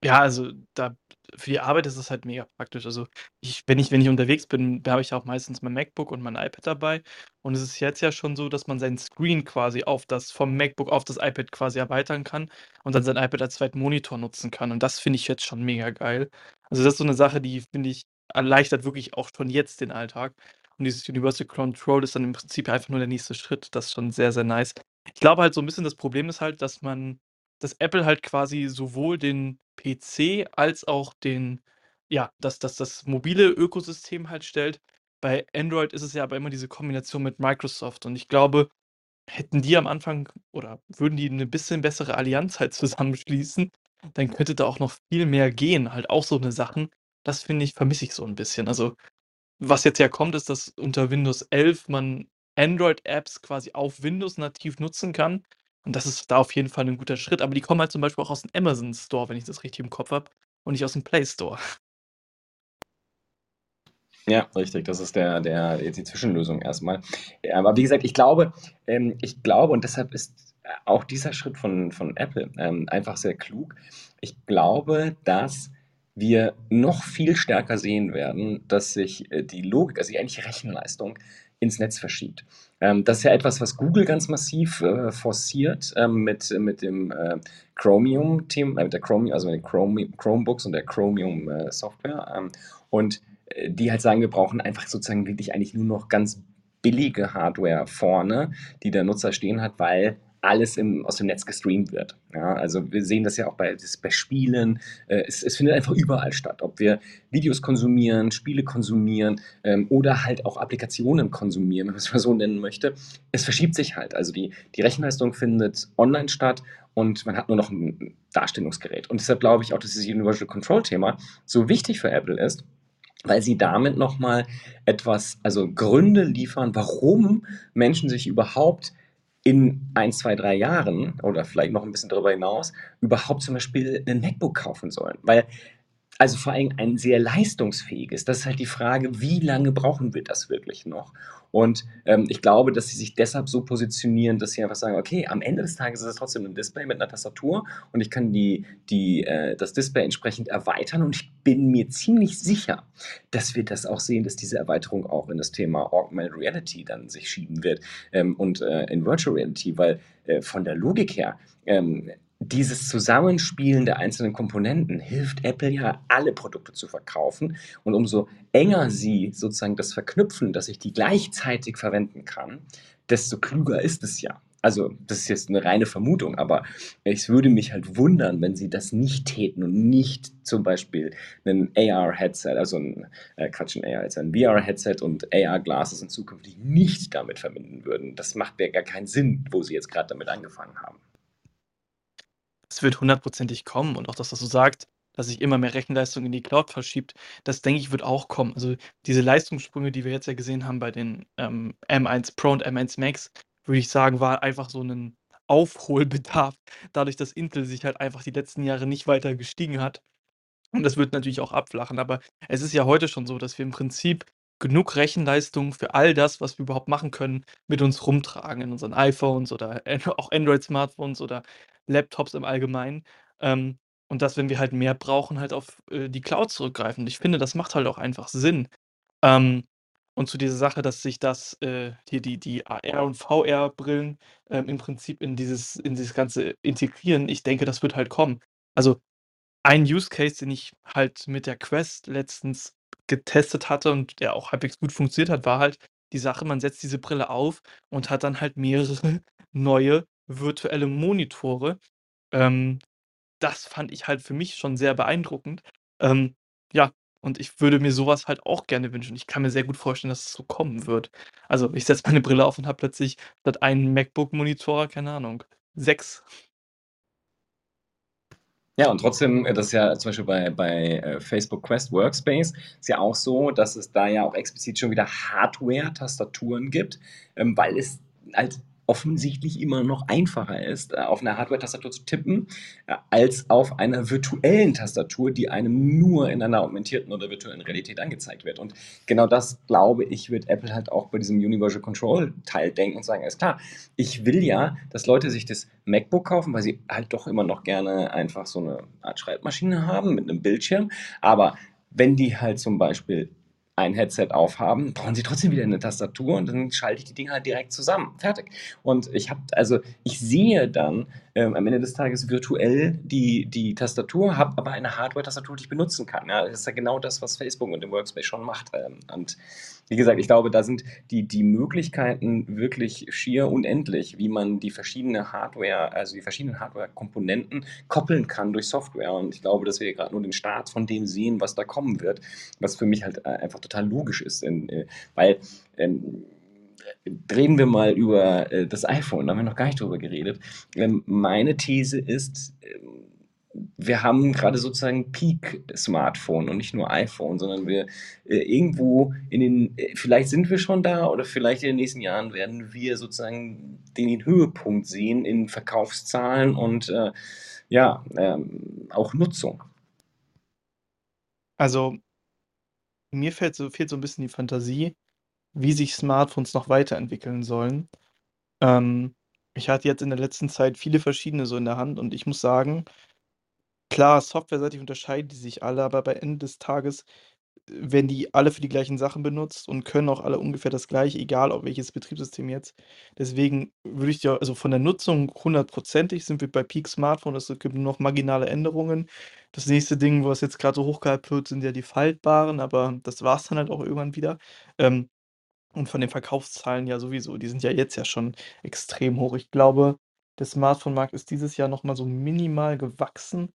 Ja, also da für die Arbeit ist es halt mega praktisch. Also, ich wenn ich wenn ich unterwegs bin, habe ich auch meistens mein MacBook und mein iPad dabei. Und es ist jetzt ja schon so, dass man seinen Screen quasi auf das vom MacBook auf das iPad quasi erweitern kann und dann sein iPad als zweiten Monitor nutzen kann. Und das finde ich jetzt schon mega geil. Also, das ist so eine Sache, die, finde ich, erleichtert wirklich auch schon jetzt den Alltag. Und dieses Universal Control ist dann im Prinzip einfach nur der nächste Schritt. Das ist schon sehr, sehr nice. Ich glaube halt so ein bisschen das Problem ist halt, dass man dass Apple halt quasi sowohl den PC als auch den ja, dass dass das mobile Ökosystem halt stellt. Bei Android ist es ja aber immer diese Kombination mit Microsoft und ich glaube, hätten die am Anfang oder würden die eine bisschen bessere Allianz halt zusammenschließen, dann könnte da auch noch viel mehr gehen, halt auch so eine Sachen. Das finde ich vermisse ich so ein bisschen. Also, was jetzt ja kommt, ist, dass unter Windows 11 man Android-Apps quasi auf Windows nativ nutzen kann. Und das ist da auf jeden Fall 'n guter Schritt, aber die kommen halt zum Beispiel auch aus dem Amazon Store, wenn ich das richtig im Kopf habe und nicht aus dem Play Store. Ja, richtig. Das ist der der die Zwischenlösung erstmal. aber wie gesagt, ich glaube ähm, ich glaube und deshalb ist auch dieser Schritt von von Apple, ähm, einfach sehr klug. Ich glaube, dass wir noch viel stärker sehen werden, dass sich, äh, die Logik, also die eigentliche Rechenleistung ins Netz verschiebt. Ähm, das ist ja etwas, was Google ganz massiv äh, forciert ähm, mit, mit dem äh, Chromium-Thema, äh, mit der Chromium, also mit den Chrome, Chromebooks und der Chromium-Software. Äh, ähm, und äh, die halt sagen, wir brauchen einfach sozusagen wirklich eigentlich nur noch ganz billige Hardware vorne, die der Nutzer stehen hat, weil alles im, aus dem Netz gestreamt wird. Ja, also wir sehen das ja auch bei, bei Spielen. Äh, es, es, findet einfach überall statt. Ob wir Videos konsumieren, Spiele konsumieren ähm, oder halt auch Applikationen konsumieren, [laughs] wenn man es mal so nennen möchte. Es verschiebt sich halt. Also die, die Rechenleistung findet online statt und man hat nur noch ein Darstellungsgerät. Und deshalb glaube ich auch, dass dieses Universal Control Thema so wichtig für Apple ist, weil sie damit nochmal etwas, also Gründe liefern, warum Menschen sich überhaupt in ein, zwei, drei Jahren oder vielleicht noch ein bisschen darüber hinaus überhaupt zum Beispiel ein MacBook kaufen sollen. Weil Also vor allem ein sehr leistungsfähiges. Das ist halt die Frage, wie lange brauchen wir das wirklich noch? Und ähm, ich glaube, dass sie sich deshalb so positionieren, dass sie einfach sagen, okay, am Ende des Tages ist es trotzdem ein Display mit einer Tastatur und ich kann die, die, äh, das Display entsprechend erweitern und ich bin mir ziemlich sicher, dass wir das auch sehen, dass diese Erweiterung auch in das Thema Augmented Reality dann sich schieben wird ähm, und äh, in Virtual Reality, weil äh, von der Logik her ähm, dieses Zusammenspielen der einzelnen Komponenten hilft Apple ja, alle Produkte zu verkaufen. Und umso enger sie sozusagen das verknüpfen, dass ich die gleichzeitig verwenden kann, desto klüger ist es ja. Also, das ist jetzt eine reine Vermutung, aber es würde mich halt wundern, wenn sie das nicht täten und nicht zum Beispiel ein AR-Headset, also ein, äh, ein AR-Headset, ein VR-Headset und AR-Glasses in Zukunft nicht damit verbinden würden. Das macht ja gar keinen Sinn, wo sie jetzt gerade damit angefangen haben. Es wird hundertprozentig kommen und auch das, was du sagst, dass sich immer mehr Rechenleistung in die Cloud verschiebt, das denke ich, wird auch kommen. Also diese Leistungssprünge, die wir jetzt ja gesehen haben bei den ähm, M1 Pro und M1 Max, würde ich sagen, war einfach so ein Aufholbedarf, dadurch, dass Intel sich halt einfach die letzten Jahre nicht weiter gestiegen hat. Und das wird natürlich auch abflachen. Aber es ist ja heute schon so, dass wir im Prinzip genug Rechenleistung für all das, was wir überhaupt machen können, mit uns rumtragen in unseren iPhones oder auch Android-Smartphones oder Laptops im Allgemeinen. Ähm, und dass, wenn wir halt mehr brauchen, halt auf äh, die Cloud zurückgreifen. Ich finde, das macht halt auch einfach Sinn. Ähm, und zu dieser Sache, dass sich das, äh, hier die, die AR- und VR-Brillen ähm, im Prinzip in dieses, in dieses Ganze integrieren, ich denke, das wird halt kommen. Also ein Use Case, den ich halt mit der Quest letztens getestet hatte und der auch halbwegs gut funktioniert hat, war halt die Sache, man setzt diese Brille auf und hat dann halt mehrere [laughs] neue virtuelle Monitore. Ähm, das fand ich halt für mich schon sehr beeindruckend. Ähm, ja, und ich würde mir sowas halt auch gerne wünschen. Ich kann mir sehr gut vorstellen, dass es so kommen wird. Also, ich setze meine Brille auf und habe plötzlich statt einen MacBook-Monitor, keine Ahnung, sechs. Ja, und trotzdem, äh, das ist ja zum Beispiel bei, bei äh, Facebook Quest Workspace, ist ja auch so, dass es da ja auch explizit schon wieder Hardware-Tastaturen gibt, ähm, weil es halt offensichtlich immer noch einfacher ist, äh, auf einer Hardware-Tastatur zu tippen, äh, als auf einer virtuellen Tastatur, die einem nur in einer augmentierten oder virtuellen Realität angezeigt wird. Und genau das, glaube ich, wird Apple halt auch bei diesem Universal Control-Teil denken und sagen, ist klar, ich will ja, dass Leute sich das MacBook kaufen, weil sie halt doch immer noch gerne einfach so eine Art Schreibmaschine haben mit einem Bildschirm. Aber wenn die halt zum Beispiel ein Headset aufhaben, brauchen sie trotzdem wieder eine Tastatur und dann schalte ich die Dinger halt direkt zusammen. Fertig. Und ich habe, also ich sehe dann ähm, am Ende des Tages virtuell die, die Tastatur, habe aber eine Hardware-Tastatur, die ich benutzen kann. Ja, das ist ja genau das, was Facebook und dem Workspace schon macht. Ähm, und wie gesagt, ich glaube, da sind die, die Möglichkeiten wirklich schier unendlich, wie man die verschiedene Hardware, also die verschiedenen Hardware-Komponenten koppeln kann durch Software. Und ich glaube, dass wir gerade nur den Start von dem sehen, was da kommen wird, was für mich halt äh, einfach total logisch ist, äh, weil ähm, reden wir mal über äh, das iPhone, da haben wir noch gar nicht drüber geredet. Ähm, meine These ist, ähm, wir haben gerade sozusagen Peak-Smartphone und nicht nur iPhone, sondern wir äh, irgendwo in den, äh, vielleicht sind wir schon da oder vielleicht in den nächsten Jahren werden wir sozusagen den Höhepunkt sehen in Verkaufszahlen und äh, ja, ähm, auch Nutzung. Also, mir fehlt so, fehlt so ein bisschen die Fantasie, wie sich Smartphones noch weiterentwickeln sollen. Ähm, ich hatte jetzt in der letzten Zeit viele verschiedene so in der Hand und ich muss sagen, klar, softwareseitig unterscheiden die sich alle, aber bei Ende des Tages äh, werden die alle für die gleichen Sachen benutzt und können auch alle ungefähr das Gleiche, egal auf welches Betriebssystem jetzt. Deswegen würde ich dir, also von der Nutzung hundertprozentig sind wir bei Peak Smartphone, es gibt nur noch marginale Änderungen. Das nächste Ding, was jetzt gerade so hochgehypt wird, sind ja die faltbaren, aber das war es dann halt auch irgendwann wieder. Ähm, und von den Verkaufszahlen ja sowieso. Die sind ja jetzt ja schon extrem hoch. Ich glaube, der Smartphone-Markt ist dieses Jahr noch mal so minimal gewachsen,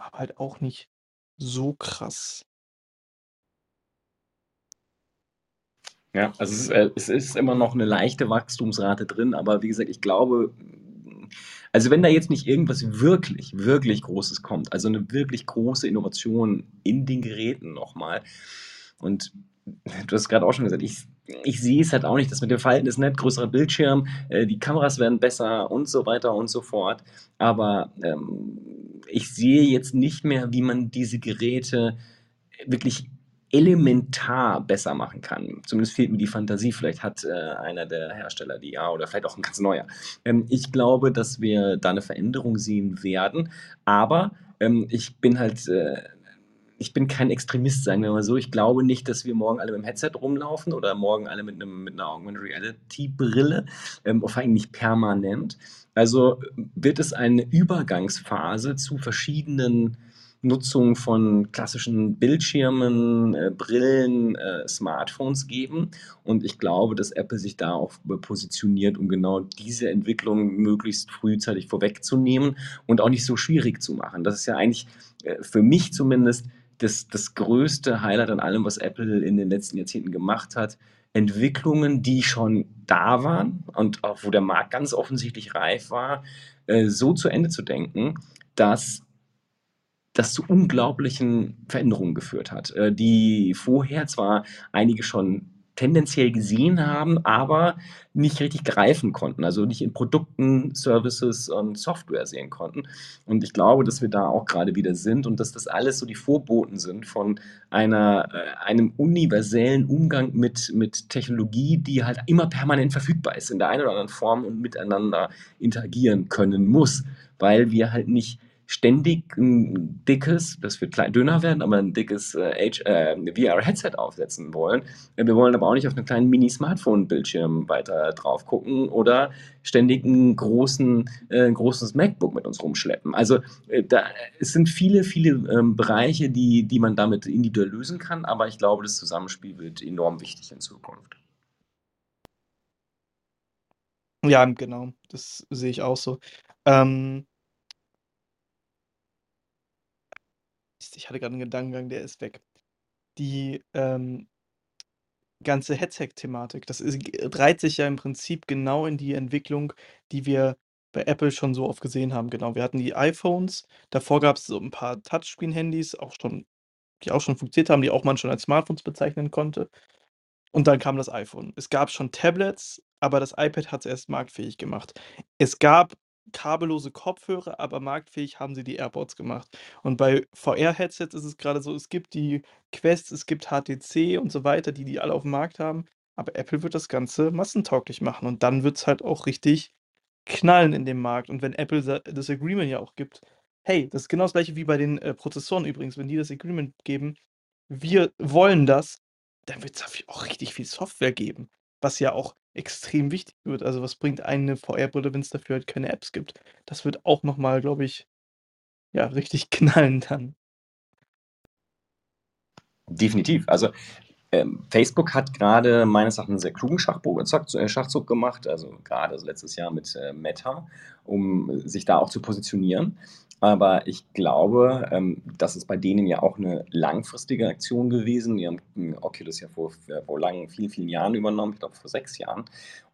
aber halt auch nicht so krass. Ja, also es ist, äh, es ist immer noch eine leichte Wachstumsrate drin, aber wie gesagt, ich glaube, also wenn da jetzt nicht irgendwas wirklich, wirklich Großes kommt, also eine wirklich große Innovation in den Geräten nochmal. Und [laughs] du hast gerade auch schon gesagt, ich ich sehe es halt auch nicht. Das mit dem Falten ist nett, größerer Bildschirm, äh, die Kameras werden besser und so weiter und so fort. Aber ähm, ich sehe jetzt nicht mehr, wie man diese Geräte wirklich elementar besser machen kann. Zumindest fehlt mir die Fantasie. Vielleicht hat äh, einer der Hersteller die ja oder vielleicht auch ein ganz neuer. Ähm, ich glaube, dass wir da eine Veränderung sehen werden, aber ähm, ich bin halt äh, ich bin kein Extremist, sagen wir mal so. Ich glaube nicht, dass wir morgen alle mit dem Headset rumlaufen oder morgen alle mit, einem, mit einer Augmented Reality Brille, ähm, vor allem nicht permanent. Also wird es eine Übergangsphase zu verschiedenen Nutzung von klassischen Bildschirmen, äh, Brillen, äh, Smartphones geben. Und ich glaube, dass Apple sich da auch positioniert, um genau diese Entwicklung möglichst frühzeitig vorwegzunehmen und auch nicht so schwierig zu machen. Das ist ja eigentlich äh, für mich zumindest das, das größte Highlight an allem, was Apple in den letzten Jahrzehnten gemacht hat. Entwicklungen, die schon da waren und auch wo der Markt ganz offensichtlich reif war, äh, so zu Ende zu denken, dass das zu unglaublichen Veränderungen geführt hat, äh, die vorher zwar einige schon tendenziell gesehen haben, aber nicht richtig greifen konnten, also nicht in Produkten, Services und Software sehen konnten. Und ich glaube, dass wir da auch gerade wieder sind und dass das alles so die Vorboten sind von einer, äh, einem universellen Umgang mit, mit Technologie, die halt immer permanent verfügbar ist, in der einen oder anderen Form und miteinander interagieren können muss, weil wir halt nicht ständig ein dickes, das wird klein dünner werden, aber ein dickes äh, äh, VR-Headset aufsetzen wollen. Äh, wir wollen aber auch nicht auf einem kleinen Mini-Smartphone-Bildschirm weiter drauf gucken oder ständig einen großen, äh, ein großes MacBook mit uns rumschleppen. Also äh, da, es sind viele, viele ähm, Bereiche, die, die man damit individuell lösen kann, aber ich glaube, das Zusammenspiel wird enorm wichtig in Zukunft. Ja, genau, das sehe ich auch so. Ähm ich hatte gerade einen Gedankengang, der ist weg. Die, ähm ganze Headset-Thematik, das ist reiht sich ja im Prinzip genau in die Entwicklung, die wir bei Apple schon so oft gesehen haben. Genau, wir hatten die iPhones, davor gab es so ein paar Touchscreen-Handys, auch schon die auch schon funktioniert haben, die auch man schon als Smartphones bezeichnen konnte. Und dann kam das iPhone. Es gab schon Tablets, aber das iPad hat es erst marktfähig gemacht. Es gab kabellose Kopfhörer, aber marktfähig haben sie die AirPods gemacht. Und bei VR-Headsets ist es gerade so, es gibt die Quest, es gibt HTC und so weiter, die die alle auf dem Markt haben, aber Apple wird das Ganze massentauglich machen und dann wird es halt auch richtig knallen in dem Markt. Und wenn Apple das Agreement ja auch gibt, hey, das ist genau das Gleiche wie bei den, äh, Prozessoren übrigens, wenn die das Agreement geben: „Wir wollen das“, dann wird es auch richtig viel Software geben, was ja auch extrem wichtig wird. Also, was bringt eine VR-Brille, wenn es dafür halt keine Apps gibt? Das wird auch noch mal, glaube ich, ja, richtig [laughs] knallen dann. Definitiv. Also, ähm, Facebook hat gerade meines Erachtens 'n sehr klugen Schachbo äh, Schachzug gemacht, also gerade letztes Jahr mit, äh, Meta, um sich da auch zu positionieren. Aber ich glaube, ähm, das ist bei denen ja auch eine langfristige Aktion gewesen. Die haben hm, Oculus ja vor vor langen, vielen, vielen Jahren übernommen, ich glaube vor sechs Jahren.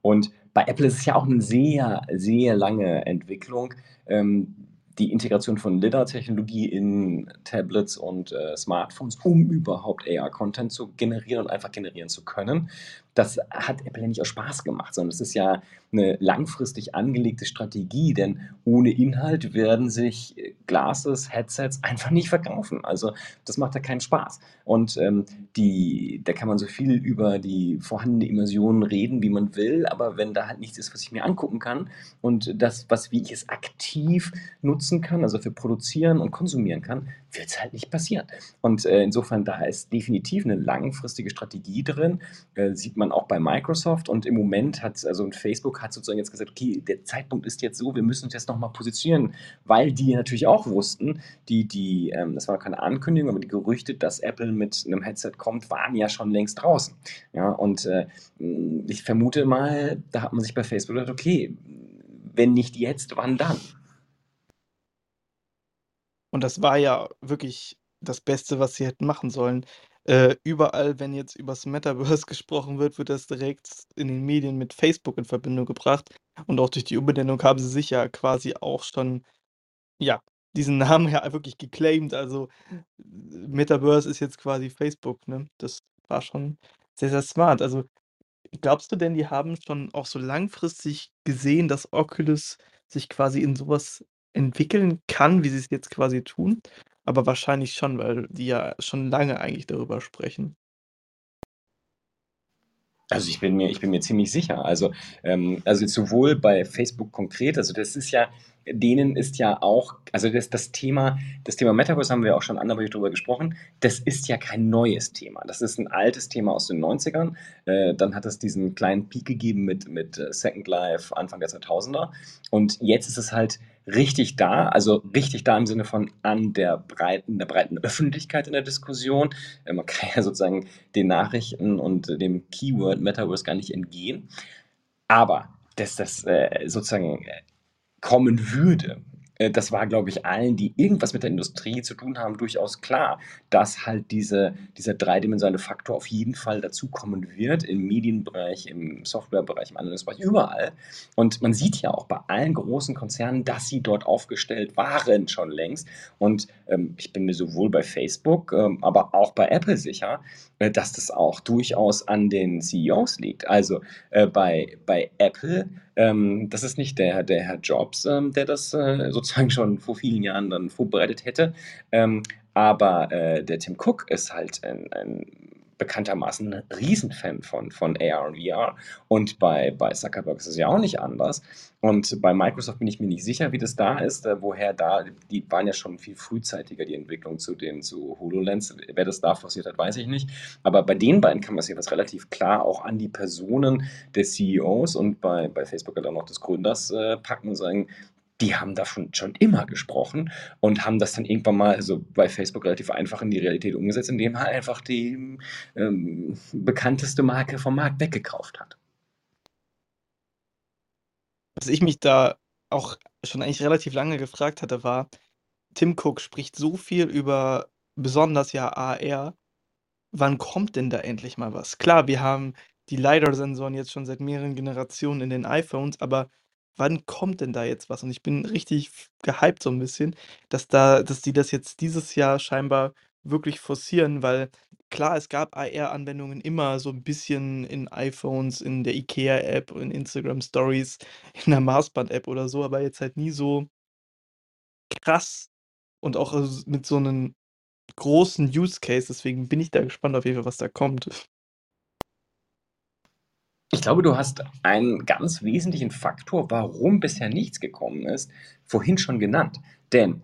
Und bei Apple ist es ja auch eine sehr, sehr lange Entwicklung. Ähm, die Integration von LiDAR-Technologie in Tablets und äh, Smartphones, um überhaupt AR-Content zu generieren und einfach generieren zu können. Das hat Apple ja nicht aus Spaß gemacht, sondern es ist ja eine langfristig angelegte Strategie, denn ohne Inhalt werden sich Glasses, Headsets einfach nicht verkaufen. Also das macht ja keinen Spaß. Und ähm, die, da kann man so viel über die vorhandene Immersion reden, wie man will, aber wenn da halt nichts ist, was ich mir angucken kann und das, was wie ich es aktiv nutzen kann, also für produzieren und konsumieren kann, wird es halt nicht passieren. Und äh, insofern, da ist definitiv eine langfristige Strategie drin. Äh, sieht man auch bei Microsoft. Und im Moment hat, also Facebook hat sozusagen jetzt gesagt, okay, der Zeitpunkt ist jetzt so, wir müssen uns jetzt nochmal positionieren, weil die natürlich auch wussten, die, die, ähm, das war keine Ankündigung, aber die Gerüchte, dass Apple mit einem Headset kommt, waren ja schon längst draußen. Ja, und äh, ich vermute mal, da hat man sich bei Facebook gedacht, okay, wenn nicht jetzt, wann dann? Und das war ja wirklich das Beste, was sie hätten machen sollen. Äh, überall, wenn jetzt übers Metaverse [laughs] gesprochen wird, wird das direkt in den Medien mit Facebook in Verbindung gebracht. Und auch durch die Umbenennung haben sie sich ja quasi auch schon, ja, diesen [laughs] Namen ja wirklich geclaimed. Also Metaverse ist jetzt quasi Facebook, ne? Das war schon sehr, sehr smart. Also glaubst du denn, die haben schon auch so langfristig gesehen, dass Oculus sich quasi in sowas entwickeln kann, wie sie's jetzt quasi tun, aber wahrscheinlich schon, weil die ja schon lange eigentlich darüber sprechen. Also, ich bin mir ich bin mir ziemlich sicher. Also, ähm also, sowohl bei Facebook konkret also, das ist ja denen ist ja auch also, das das Thema das Thema Metaverse haben wir auch schon anderweitig drüber gesprochen. Das ist ja kein neues Thema. Das ist 'n altes Thema aus den 90ern. Äh, dann hat es diesen kleinen Peak gegeben mit mit, äh, Second Life Anfang der 2000er. Und jetzt ist es halt richtig da, also, richtig da im Sinne von an der breiten der breiten Öffentlichkeit in der Diskussion. Äh, man [laughs] kann ja sozusagen den Nachrichten und dem Keyword Metaverse gar nicht entgehen. Aber dass das, äh, sozusagen, äh, kommen würde, äh, das war, glaube ich, allen, die irgendwas mit der Industrie zu tun haben, durchaus klar, dass halt diese dieser dreidimensionale Faktor auf jeden Fall dazukommen wird im Medienbereich, im Softwarebereich, im Anwendungsbereich, überall. Und man sieht ja auch bei allen großen Konzernen, dass sie dort aufgestellt waren schon längst. Und, ähm, ich bin mir sowohl bei Facebook, ähm, aber auch bei Apple sicher, dass das auch durchaus an den CEOs liegt. Also, äh, bei bei Apple, ähm, das ist nicht der der Herr Jobs, ähm, der das, äh, sozusagen schon vor vielen Jahren dann vorbereitet hätte. Ähm, aber, äh, der Tim Cook ist halt ein ein bekanntermaßen 'n Riesenfan von von AR und VR. Und bei bei Zuckerberg ist es ja auch nicht anders. Und bei Microsoft bin ich mir nicht sicher, wie das da ist, äh, woher da die waren ja schon viel frühzeitiger, die Entwicklung zu den zu HoloLens. Wer das da forciert hat, weiß ich nicht. Aber bei den beiden kann man's jedenfalls relativ klar auch an die Personen des CEOs und bei bei Facebook halt auch des Gründers, äh, packen und sagen, die haben davon schon immer gesprochen und haben das dann irgendwann mal also, bei Facebook relativ einfach in die Realität umgesetzt, indem er einfach die, ähm, bekannteste Marke vom Markt weggekauft hat. Was ich mich da auch schon eigentlich relativ lange gefragt hatte, war: Tim Cook spricht so viel über besonders ja AR. Wann kommt denn da endlich mal was? Klar, wir haben die LiDAR-Sensoren jetzt schon seit mehreren Generationen in den iPhones, aber wann kommt denn da jetzt was? Und ich bin richtig gehypt so 'n bisschen, dass da dass die das jetzt dieses Jahr scheinbar wirklich forcieren, weil klar, es gab AR-Anwendungen immer so 'n bisschen in iPhones, in der IKEA-App, in Instagram Stories, [laughs] in der Maßband-App oder so, aber jetzt halt nie so krass und auch mit so 'nen großen Use Case. Deswegen bin ich da gespannt auf jeden Fall, was da kommt. Ich glaube, du hast einen ganz wesentlichen Faktor, warum bisher nichts gekommen ist, vorhin schon genannt. Denn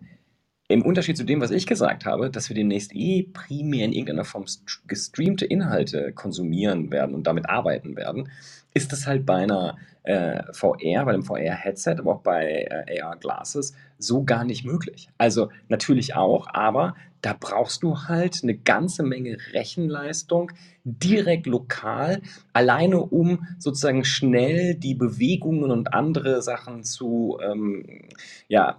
im Unterschied zu dem, was ich gesagt habe, dass wir demnächst eh primär in irgendeiner Form st gestreamte Inhalte konsumieren werden und damit arbeiten werden, ist es halt bei einer, äh, VR bei 'nem VR-Headset, aber auch bei, äh, AR-Glasses so gar nicht möglich. Also, natürlich auch, aber da brauchst du halt 'ne ganze Menge Rechenleistung direkt lokal, alleine um sozusagen schnell die Bewegungen und andere Sachen zu, ähm, ja,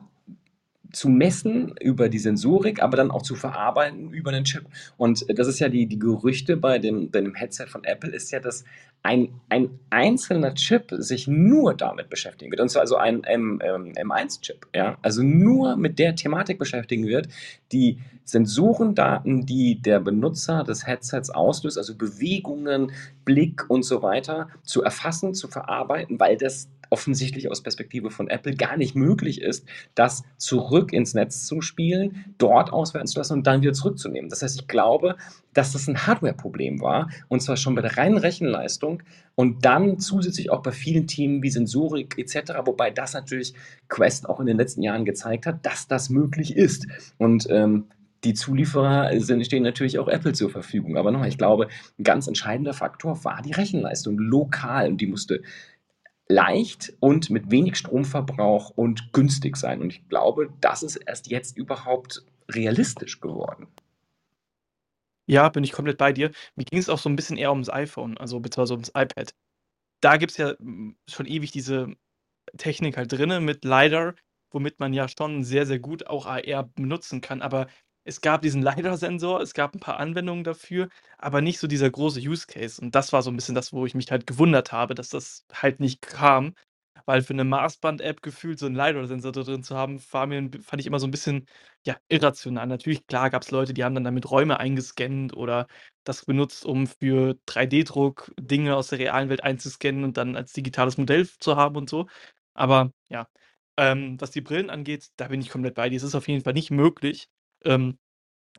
zu messen über die Sensorik, aber dann auch zu verarbeiten über 'nen Chip. Und das ist ja die die Gerüchte bei dem bei dem Headset von Apple ist ja, dass ein ein einzelner Chip sich nur damit beschäftigen wird. Und zwar also ein M ähm, M1-Chip, ja? Also, nur mit der Thematik beschäftigen wird, die Sensorendaten, die der Benutzer des Headsets auslöst, also Bewegungen, Blick und so weiter, zu erfassen, zu verarbeiten, weil das offensichtlich aus Perspektive von Apple gar nicht möglich ist, das zurück ins Netz zu spielen, dort auswerten zu lassen und dann wieder zurückzunehmen. Das heißt, ich glaube, dass das 'n Hardwareproblem war, und zwar schon bei der reinen Rechenleistung und dann zusätzlich auch bei vielen Themen wie Sensorik et cetera, wobei das natürlich Quest auch in den letzten Jahren gezeigt hat, dass das möglich ist. Und, ähm, die Zulieferer sind stehen natürlich auch Apple zur Verfügung. Aber noch mal, ich glaube, 'n ganz entscheidender Faktor war die Rechenleistung lokal und die musste leicht und mit wenig Stromverbrauch und günstig sein. Und ich glaube, das ist erst jetzt überhaupt realistisch geworden. Ja, bin ich komplett bei dir. Mir ging's auch so 'n bisschen eher ums iPhone, also beziehungsweise ums iPad. Da gibt's ja, hm, schon ewig diese Technik halt drinnen mit LiDAR, womit man ja schon sehr, sehr gut auch AR benutzen kann. Aber es gab diesen [laughs] LiDAR-Sensor, es gab 'n paar Anwendungen dafür, aber nicht so dieser große Use Case. Und das war so 'n bisschen das, wo ich mich halt gewundert habe, dass das halt nicht kam, weil für 'ne Maßband-App gefühlt so 'n LiDAR-Sensor da drin zu haben, war mir fand ich immer so 'n bisschen, ja, irrational. Natürlich, klar gab's Leute, die haben dann damit Räume eingescannt oder das benutzt, um für 3D-Druck Dinge aus der realen Welt einzuscannen und dann als digitales Modell zu haben und so. Aber ja. Ähm, was die Brillen angeht, da bin ich komplett bei dir. Es ist auf jeden Fall nicht möglich, ähm,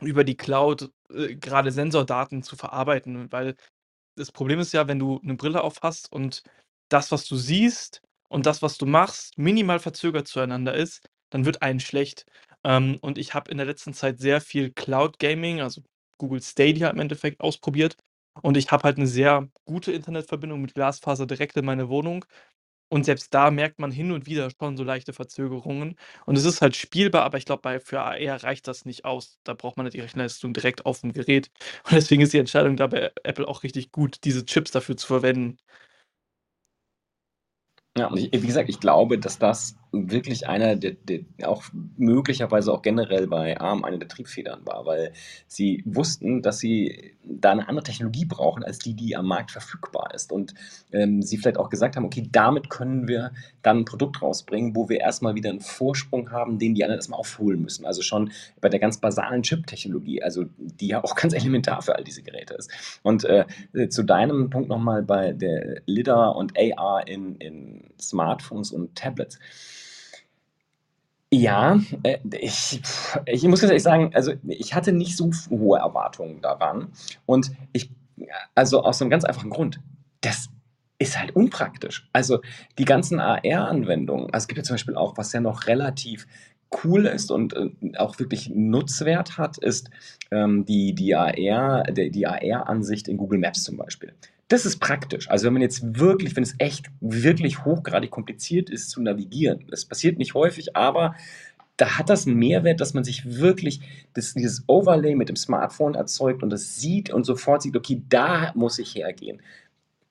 über die Cloud, äh, grade Sensordaten zu verarbeiten, weil das Problem ist ja, wenn du 'ne Brille auf hast und das, was du siehst und das, was du machst, minimal verzögert zueinander ist, dann wird einem schlecht. Ähm, und ich habe in der letzten Zeit sehr viel Cloud Gaming, also Google Stadia im Endeffekt ausprobiert und ich habe halt 'ne sehr gute Internetverbindung mit Glasfaser direkt in meine Wohnung und selbst da merkt man hin und wieder schon so leichte Verzögerungen und es ist halt spielbar, aber ich glaube, für AR reicht das nicht aus. Da braucht man halt die Rechenleistung direkt aufm Gerät und deswegen ist die Entscheidung da bei Apple auch richtig gut, diese Chips dafür zu verwenden. Ja, und ich wie gesagt, ich glaube, dass das wirklich einer der der auch möglicherweise auch generell bei Arm eine der Triebfedern war, weil sie wussten, dass sie da 'ne andere Technologie brauchen als die, die am Markt verfügbar ist und, ähm, sie vielleicht auch gesagt haben: „Okay, damit können wir dann 'n Produkt rausbringen, wo wir erst mal wieder 'n Vorsprung haben, den die anderen erst mal aufholen müssen.“ Also, schon bei der ganz basalen Chip-Technologie, also die ja auch [laughs] ganz elementar für all diese Geräte ist. Und, äh, zu deinem Punkt noch mal bei der LiDAR und AR in in Smartphones und Tablets. Ja, äh, ich ich muss ganz ehrlich sagen, also, ich hatte nicht so hohe Erwartungen daran und ich also, aus 'nem ganz einfachen Grund: Das ist halt unpraktisch. Also, die ganzen AR-Anwendungen also, es gibt ja zum Beispiel auch was ja noch relativ cool ist und, äh, auch wirklich Nutzwert hat, ist, ähm, die die AR de die AR-Ansicht in Google Maps zum Beispiel. Das ist praktisch. Also, wenn man jetzt wirklich wenn es echt wirklich hochgradig kompliziert ist zu navigieren. Es passiert nicht häufig, aber da hat das 'n Mehrwert, dass man sich wirklich das dieses Overlay mit dem Smartphone erzeugt und das sieht und sofort sieht: „Okay, da muss ich hergehen.“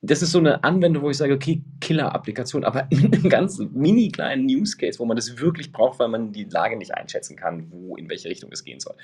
Das ist so 'ne Anwendung, wo ich sage: „Okay, Killer-Applikation“, aber in 'nem ganz mini kleinen Use Case, wo man das wirklich braucht, weil man die Lage nicht einschätzen kann, wo in welche Richtung es gehen soll.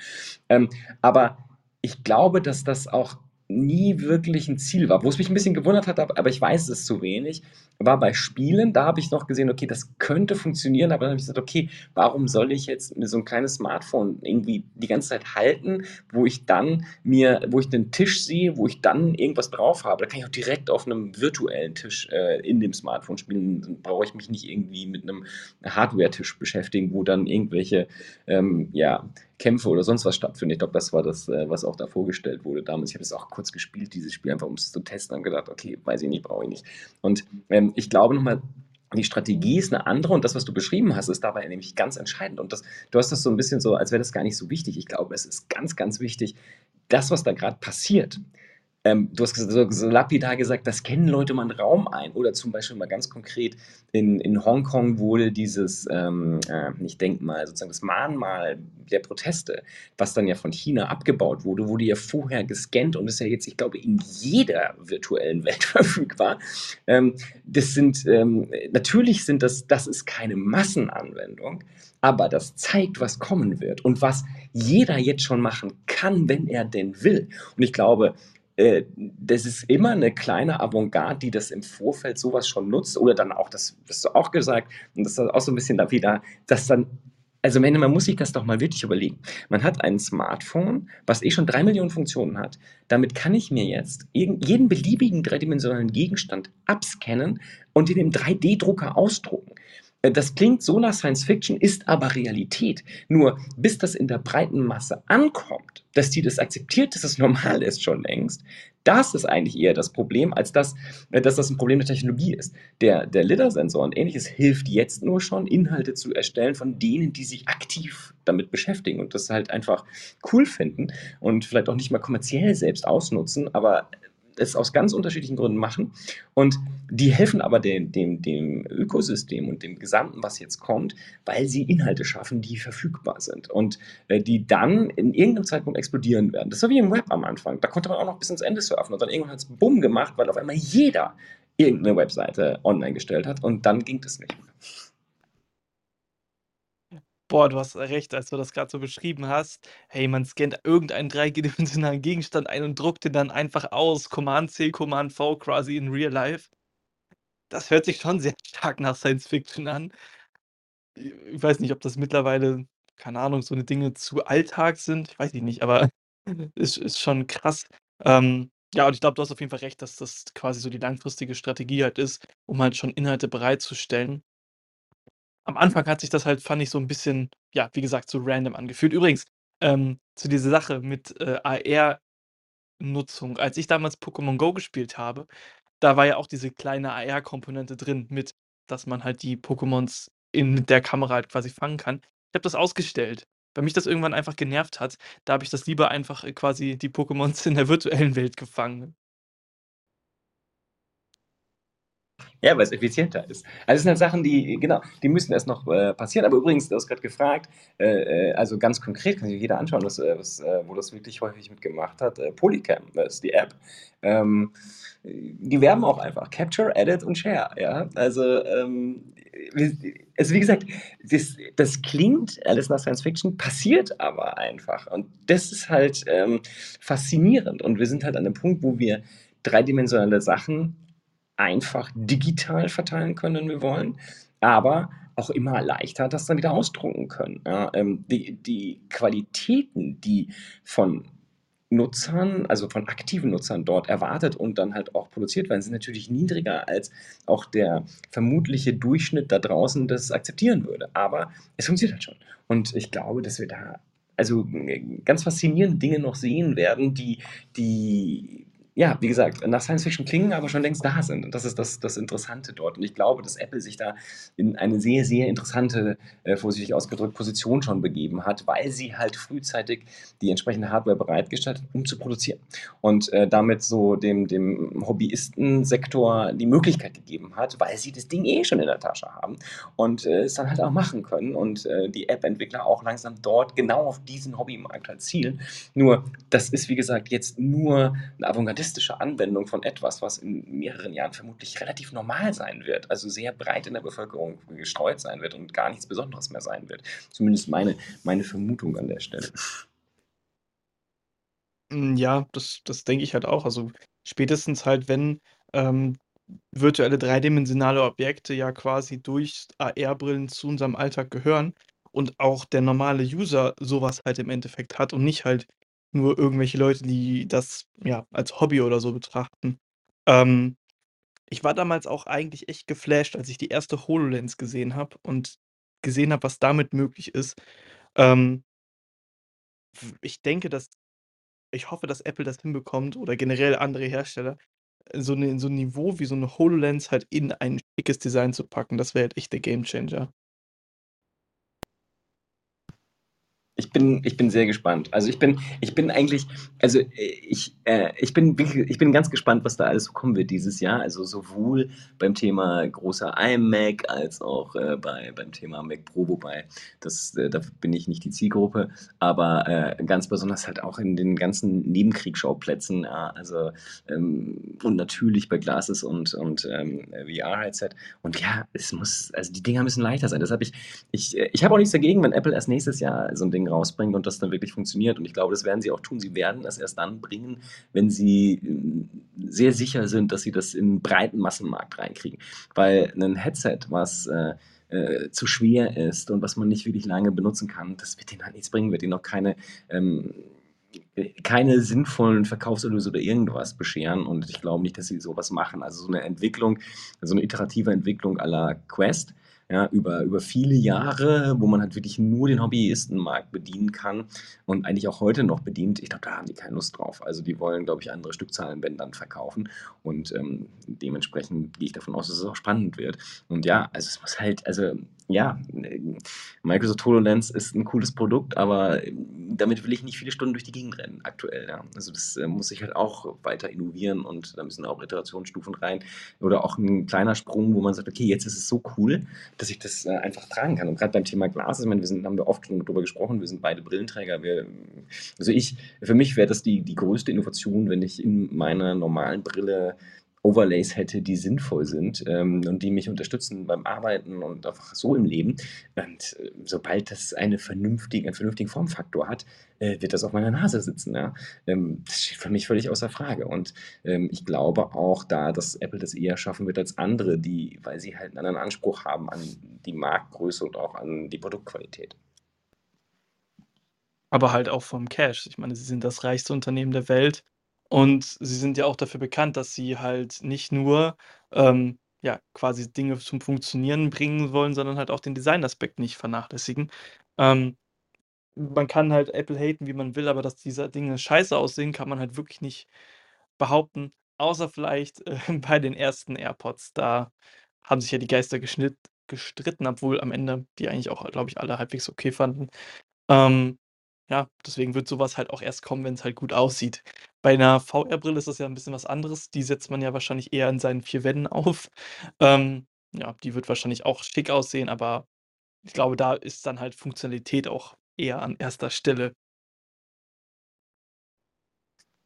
Ähm, aber ich glaube, dass das auch nie wirklich 'n Ziel war. Wo es mich 'n bisschen gewundert hat, ab aber ich weiß es zu wenig, war bei Spielen. Da habe ich noch gesehen: „Okay, das könnte funktionieren“, aber dann habe ich gesagt: „Okay, warum soll ich jetzt so 'n kleines Smartphone irgendwie die ganze Zeit halten, wo ich dann mir wo ich den Tisch sehe, wo ich dann irgendwas drauf habe? Da kann ich auch direkt auf 'nem virtuellen Tisch, äh, in dem Smartphone spielen. Dann brauche ich mich nicht irgendwie mit 'nem Hardwaretisch beschäftigen, wo dann irgendwelche, ähm, ja, Kämpfe oder sonst was stattfinden.“ Ich glaube, das war das, äh, was auch da vorgestellt wurde damals. Ich habe das auch kurz gespielt, dieses Spiel, einfach um's zu testen, habe gedacht: „Okay, weiß ich nicht, brauche ich nicht.“ Und, ähm, ich glaube noch mal, die Strategie ist 'ne andere und das, was du beschrieben hast, ist dabei nämlich ganz entscheidend und das du hast das so 'n bisschen so als wäre das gar nicht so wichtig. Ich glaube, es ist ganz, ganz wichtig, das, was da grad passiert ähm, du hast so so lapidar gesagt: „Da scannen Leute mal 'n Raum ein.“ Oder zum Beispiel mal ganz konkret in in Hongkong wurde dieses, ähm, äh, nicht Denkmal, sozusagen das Mahnmal der Proteste, was dann ja von China abgebaut wurde, wurde ja vorher gescannt und ist ja jetzt, ich glaube, in jeder virtuellen [laughs] Welt verfügbar. Ähm, das sind, ähm natürlich sind das das ist keine Massenanwendung, aber das zeigt, was kommen wird und was jeder jetzt schon machen kann, wenn er denn will. Und ich glaube, äh, das ist immer 'ne kleine Avantgarde, die das im Vorfeld so was schon nutzt oder dann auch das hast du auch gesagt und das ist auch so 'n bisschen lapidar, dass dann also, am Ende, man muss sich das doch mal wirklich überlegen. Man hat ein Smartphone, was eh schon 3.000.000 Funktionen hat. Damit kann ich mir jetzt jeden beliebigen dreidimensionalen Gegenstand abscannen und in dem 3D-Drucker ausdrucken. Äh, das klingt so nach Science Fiction, ist aber Realität. Nur bis das in der breiten Masse ankommt, dass die das akzeptiert, dass das [laughs] normal ist schon längst, das ist eigentlich eher das Problem, als dass äh, dass das 'n Problem der Technologie ist. Der der LiDAR-Sensor und Ähnliches hilft jetzt nur schon, Inhalte zu erstellen von denen, die sich aktiv damit beschäftigen und das halt einfach cool finden und vielleicht auch nicht mal kommerziell selbst ausnutzen, aber es aus ganz unterschiedlichen Gründen machen. Und die helfen aber den dem dem Ökosystem und dem Gesamten, was jetzt kommt, weil sie Inhalte schaffen, die verfügbar sind und, äh, die dann in irgend 'nem Zeitpunkt explodieren werden. Das war wie im Web am Anfang. Da konnte man auch noch bis ans Ende surfen und dann irgendwann hat's Bumm gemacht, weil auf einmal jeder irgend 'ne Webseite online gestellt hat und dann ging das nicht mehr. Boah, du hast recht, als du das grad so beschrieben hast. Hey, man scannt irgendeinen dreidimensionalen Gegenstand ein und druckt den dann einfach aus. Command C, Command V quasi in real life. Das hört sich schon sehr stark nach Science Fiction an. Ich weiß nicht, ob das mittlerweile, keine Ahnung, so 'ne Dinge zu Alltag sind, weiß ich nicht, aber [laughs] ist ist schon krass. Ähm, ja, und ich glaube, du hast auf jeden Fall recht, dass das quasi so die langfristige Strategie halt ist, um halt schon Inhalte bereitzustellen. Am Anfang hat sich das halt, fand ich, so 'n bisschen, ja, wie gesagt, so random angefühlt. Übrigens, ähm, zu dieser Sache mit, äh, AR-Nutzung. Als ich damals Pokémon Go gespielt habe, da war ja auch diese kleine AR-Komponente drin mit, dass man halt die Pokémons in der Kamera halt quasi fangen kann. Ich habe das ausgestellt, weil mich das irgendwann einfach genervt hat. Da habe ich das lieber einfach, äh, quasi die Pokémons in der virtuellen Welt gefangen. Ja, weil's effizienter ist. Also, das sind halt Sachen, die genau, die müssen erst noch, äh, passieren. Aber übrigens, du hast grad gefragt, äh, äh, also, ganz konkret kann sich jeder anschauen, was äh, was äh, wo das wirklich häufig mitgemacht hat. Äh, Polycam, das ist die App. Ähm, die werben auch einfach Capture, Edit und Share, ja? Also, ähm, also, wie gesagt, das das klingt alles nach Science Fiction, passiert aber einfach. Und das ist halt, ähm, faszinierend. Und wir sind halt an 'nem Punkt, wo wir dreidimensionale Sachen einfach digital verteilen können, wenn wir wollen, aber auch immer leichter das dann wieder ausdrucken können, ja? Ähm, die die Qualitäten, die von Nutzern, also, von aktiven Nutzern dort erwartet und dann halt auch produziert werden, sind natürlich niedriger, als auch der vermutliche Durchschnitt da draußen das akzeptieren würde. Aber es funktioniert halt schon. Und ich glaube, dass wir da, also, ganz faszinierende Dinge noch sehen werden, die die ja, wie gesagt, nach Science Fiction klingen, aber schon längst da sind. Und das ist das das Interessante dort. Und ich glaube, dass Apple sich da in eine sehr, sehr interessante, äh, vorsichtig ausgedrückt, Position schon begeben hat, weil sie halt frühzeitig die entsprechende Hardware bereitgestellt hat, um zu produzieren. Und, äh, damit so dem dem Hobbyistensektor die Möglichkeit gegeben hat, weil sie das Ding eh schon in der Tasche haben und, äh, es dann halt auch machen können und, äh, die App-Entwickler auch langsam dort genau auf diesen Hobbymarkt halt zielen. Nur, das ist, wie gesagt, jetzt nur 'ne avantgardistische Anwendung von etwas, was in mehreren Jahren vermutlich relativ normal sein wird, also, sehr breit in der Bevölkerung gestreut sein wird und gar nichts Besonderes mehr sein wird. Zumindest meine meine Vermutung an der Stelle. Hm, ja, das das denke ich halt auch. Also, spätestens halt, wenn, ähm, virtuelle dreidimensionale Objekte ja quasi durch AR-Brillen zu unserem Alltag gehören und auch der normale User so was halt im Endeffekt hat und nicht halt nur irgendwelche Leute, die das, ja, als Hobby oder so betrachten. Ähm, ich war damals auch eigentlich echt geflasht, als ich die erste HoloLens gesehen habe und gesehen habe, was damit möglich ist. Ähm ich denke, dass ich hoffe, dass Apple das hinbekommt oder generell andere Hersteller, so 'ne so 'n Niveau wie so 'ne HoloLens halt in ein schickes Design zu packen. Das wäre halt echt der Gamechanger. Ich bin ich bin sehr gespannt. Also, ich bin ich bin eigentlich also, äh, ich äh, ich bin ich bin ganz gespannt, was da alles so kommen wird dieses Jahr. Also, sowohl beim Thema großer iMac als auch, äh, bei beim Thema Mac Pro, wobei das äh, dafür bin ich nicht die Zielgruppe, aber, äh, ganz besonders halt auch in den ganzen Nebenkriegsschauplätzen, ja, also, ähm, und natürlich bei Glasses und und, ähm, VR-Headset. Und ja, es muss also, die Dinger müssen leichter sein. Das habe ich ich äh, ich habe auch nichts dagegen, wenn Apple erst nächstes Jahr so 'n Ding rausbringt und das dann wirklich funktioniert. Und ich glaube, das werden sie auch tun. Sie werden das erst dann bringen, wenn sie, hm, sehr sicher sind, dass sie das in 'n breiten Massenmarkt reinkriegen. Weil 'nen Headset, was, äh, äh, zu schwer ist und was man nicht wirklich lange benutzen kann, das wird denen halt nichts bringen, wird ihnen auch keine, ähm, äh, keine sinnvollen Verkaufserlöse oder irgendwas bescheren. Und ich glaube nicht, dass sie so was machen. Also, so 'ne Entwicklung so 'ne iterative Entwicklung à la Quest, ja, über über viele Jahre, wo man halt wirklich nur den Hobbyistenmarkt bedienen kann und eigentlich auch heute noch bedient. Ich glaube, da haben die keine Lust drauf. Also, die wollen, glaube ich, andere Stückzahlen, wenn dann, verkaufen. Und, ähm, dementsprechend gehe ich davon aus, dass es auch spannend wird. Und ja, also, es muss halt also, ja, Microsoft HoloLens ist 'n cooles Produkt, aber damit will ich nicht viele Stunden durch die Gegend rennen aktuell, ja. Also, das, äh, muss sich halt auch weiter innovieren und da müssen auch Iterationsstufen rein oder auch 'n kleiner Sprung, wo man sagt: „Okay, jetzt ist es so cool, dass ich das, äh, einfach tragen kann.“ Und grad beim Thema Glasses, ich meine, wir sind haben wir oft schon drüber gesprochen, wir sind beide Brillenträger. Wir also, ich für mich wäre das die die größte Innovation, wenn ich in meiner normalen Brille Overlays hätte, die sinnvoll sind, ähm, und die mich unterstützen beim Arbeiten und einfach so im Leben. Und, äh, sobald das eine vernünftige einen vernünftigen Formfaktor hat, äh, wird das auf meiner Nase sitzen, ja. Ähm, das steht für mich völlig außer Frage. Und, ähm, ich glaube auch da, dass Apple das eher schaffen wird als andere, die weil sie halt 'n anderen Anspruch haben an die Marktgröße und auch an die Produktqualität. Aber halt auch vom Cash. Ich meine, sie sind das reichste Unternehmen der Welt und sie sind ja auch dafür bekannt, dass sie halt nicht nur, ähm ja, quasi Dinge zum Funktionieren bringen wollen, sondern halt auch den Designaspekt nicht vernachlässigen. Ähm, man kann halt Apple haten, wie man will, aber dass diese Dinge scheiße aussehen, kann man halt wirklich nicht behaupten, außer vielleicht, äh, [laughs] bei den ersten AirPods. Da haben sich ja die Geister gestritten, obwohl am Ende die eigentlich auch, glaube ich, alle halbwegs okay fanden. Ähm, ja, deswegen wird so was halt auch erst kommen, wenn's halt gut aussieht. Bei 'ner VR-Brille ist das ja 'n bisschen was anderes. Die setzt man ja wahrscheinlich eher in seinen 4 Wänden auf. Ähm, ja, die wird wahrscheinlich auch schick aussehen, aber ich glaube, da ist dann halt Funktionalität auch eher an erster Stelle.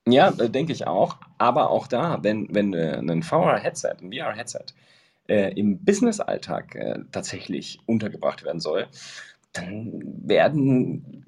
Ja, äh, denke ich auch. Aber auch da, wenn wenn, äh, 'nen VR-Headset 'n VR-Headset, äh, im Businessalltag, äh, tatsächlich untergebracht werden soll, dann werden